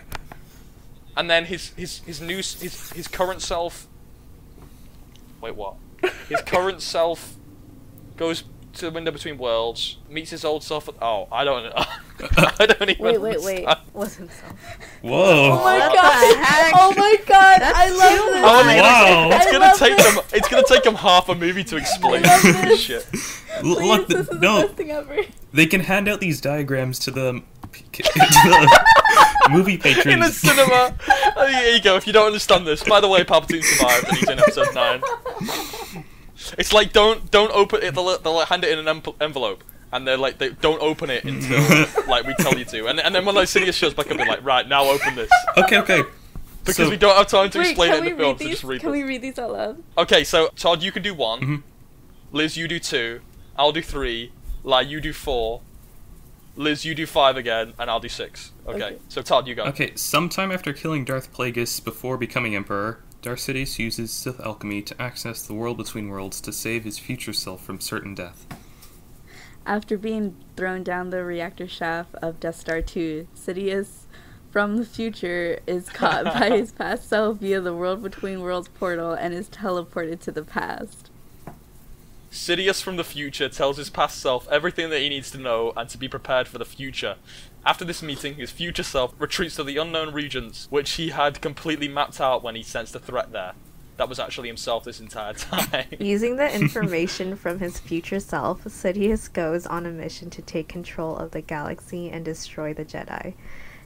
and then his his his new his his current self. Wait, what? His current self goes to the window between worlds, meets his old self. At, oh, I don't know. I don't even. Wait, wait, wait. understand. Wasn't so. Whoa. Oh my What the god! heck? Oh my god! That's I love too this. Oh Wow. It's I gonna love take this. them. It's gonna take them half a movie to explain I love this this. shit. Please, look, this is the no, best thing ever. they can hand out these diagrams to the, to the movie patrons In the cinema. Oh, here you go. If you don't understand this, by the way, Palpatine survived, and he's in episode nine. It's like don't don't open it. They'll, they'll hand it in an envelope, and they're like they don't open it until like we tell you to. And and then when like Sidious shows back up, they're like, right now open this okay, okay. because So- we don't have time to Wait, explain it in the film. read So just read Can them. we read these out loud? Okay, so Todd, you can do one. Mhm. Liz, you do two. I'll do three. Lai, you do four. Liz, you do five again, and I'll do six. Okay. Okay. So Todd, you go. Okay, sometime after killing Darth Plagueis before becoming Emperor, Darth Sidious uses Sith alchemy to access the world between worlds to save his future self from certain death. After being thrown down the reactor shaft of Death Star 2, Sidious from the future is caught by his past self via the World Between Worlds portal and is teleported to the past. Sidious from the future tells his past self everything that he needs to know and to be prepared for the future. After this meeting, his future self retreats to the unknown regions, which he had completely mapped out when he sensed a threat there. That was actually himself this entire time. Using the information from his future self, Sidious goes on a mission to take control of the galaxy and destroy the Jedi.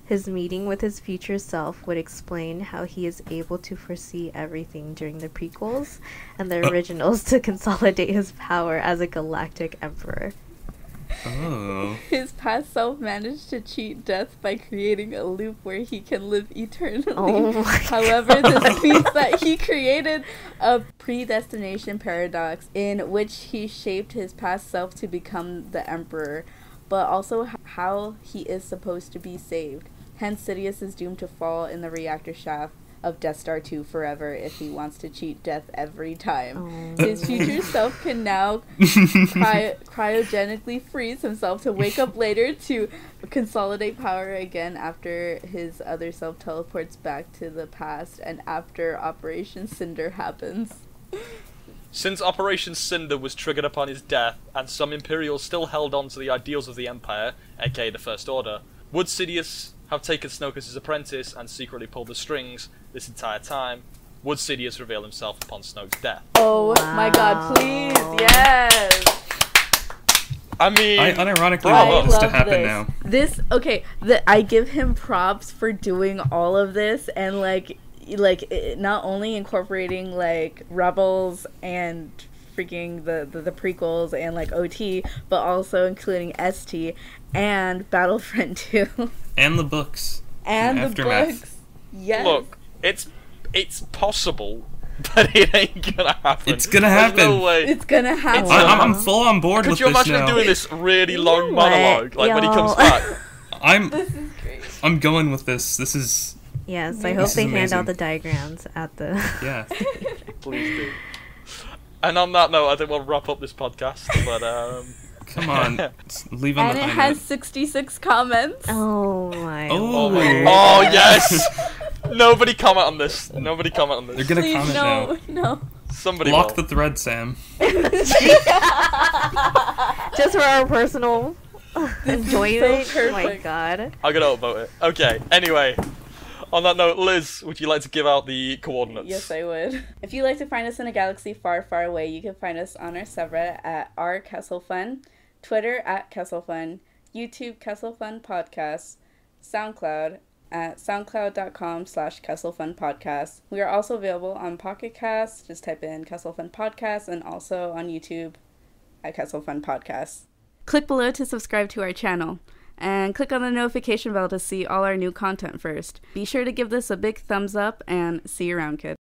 His meeting with his future self would explain how he is able to foresee everything during the prequels and the Uh. originals to consolidate his power as a galactic emperor. Oh. His past self managed to cheat death by creating a loop where he can live eternally. Oh However, God. this means that he created a predestination paradox in which he shaped his past self to become the emperor, but also how he is supposed to be saved. Hence, Sidious is doomed to fall in the reactor shaft of Death Star 2 forever if he wants to cheat death every time. Oh. His future self can now cry- cryogenically freeze himself to wake up later to consolidate power again after his other self teleports back to the past and after Operation Cinder happens. Since Operation Cinder was triggered upon his death, and some Imperials still held on to the ideals of the Empire, aka the First Order, would Sidious have taken Snoke as his apprentice and secretly pulled the strings this entire time? Would Sidious reveal himself upon Snoke's death? Oh my god, please, yes! I mean, I unironically Bravo. want this to happen this. now. This okay, the, I give him props for doing all of this and like like it, not only incorporating like Rebels and freaking the, the the prequels and like OT, but also including ST and Battlefront 2 And the books. and the Aftermath. books. Yes. look, it's it's possible, but it ain't gonna happen. It's gonna There's No happen. way. it's gonna happen. I, I'm, I'm full on board Could with you this imagine now. him doing this really long what, monologue, like when he comes y'all? back? I'm this is great. I'm going with this. This is Yes, I This hope is they hand amazing. out the diagrams at the. yeah. Please do. And on that note, I think we'll wrap up this podcast. But um, Come on, s- leave on And the it high has note. 66 comments. Oh my. Oh. lord. oh yes, nobody comment on this. Nobody comment on this. They're gonna Please, comment no, now. no. Somebody lock will. the thread, Sam. Just for our personal enjoyment. so oh my god. I'm gonna upvote it. Okay. Anyway, on that note, Liz, would you like to give out the coordinates? Yes, I would. If you'd like to find us in a galaxy far, far away, you can find us on our subreddit at r Kesselfun, Twitter at Kesselfun, YouTube Kesselfun Podcast, SoundCloud at soundcloud.com slash Kesselfun Podcast. We are also available on Pocket Cast. Just type in Kesselfun Podcast and also on YouTube at Kesselfun Podcast. Click below to subscribe to our channel. And click on the notification bell to see all our new content first. Be sure to give this a big thumbs up and see you around, kids.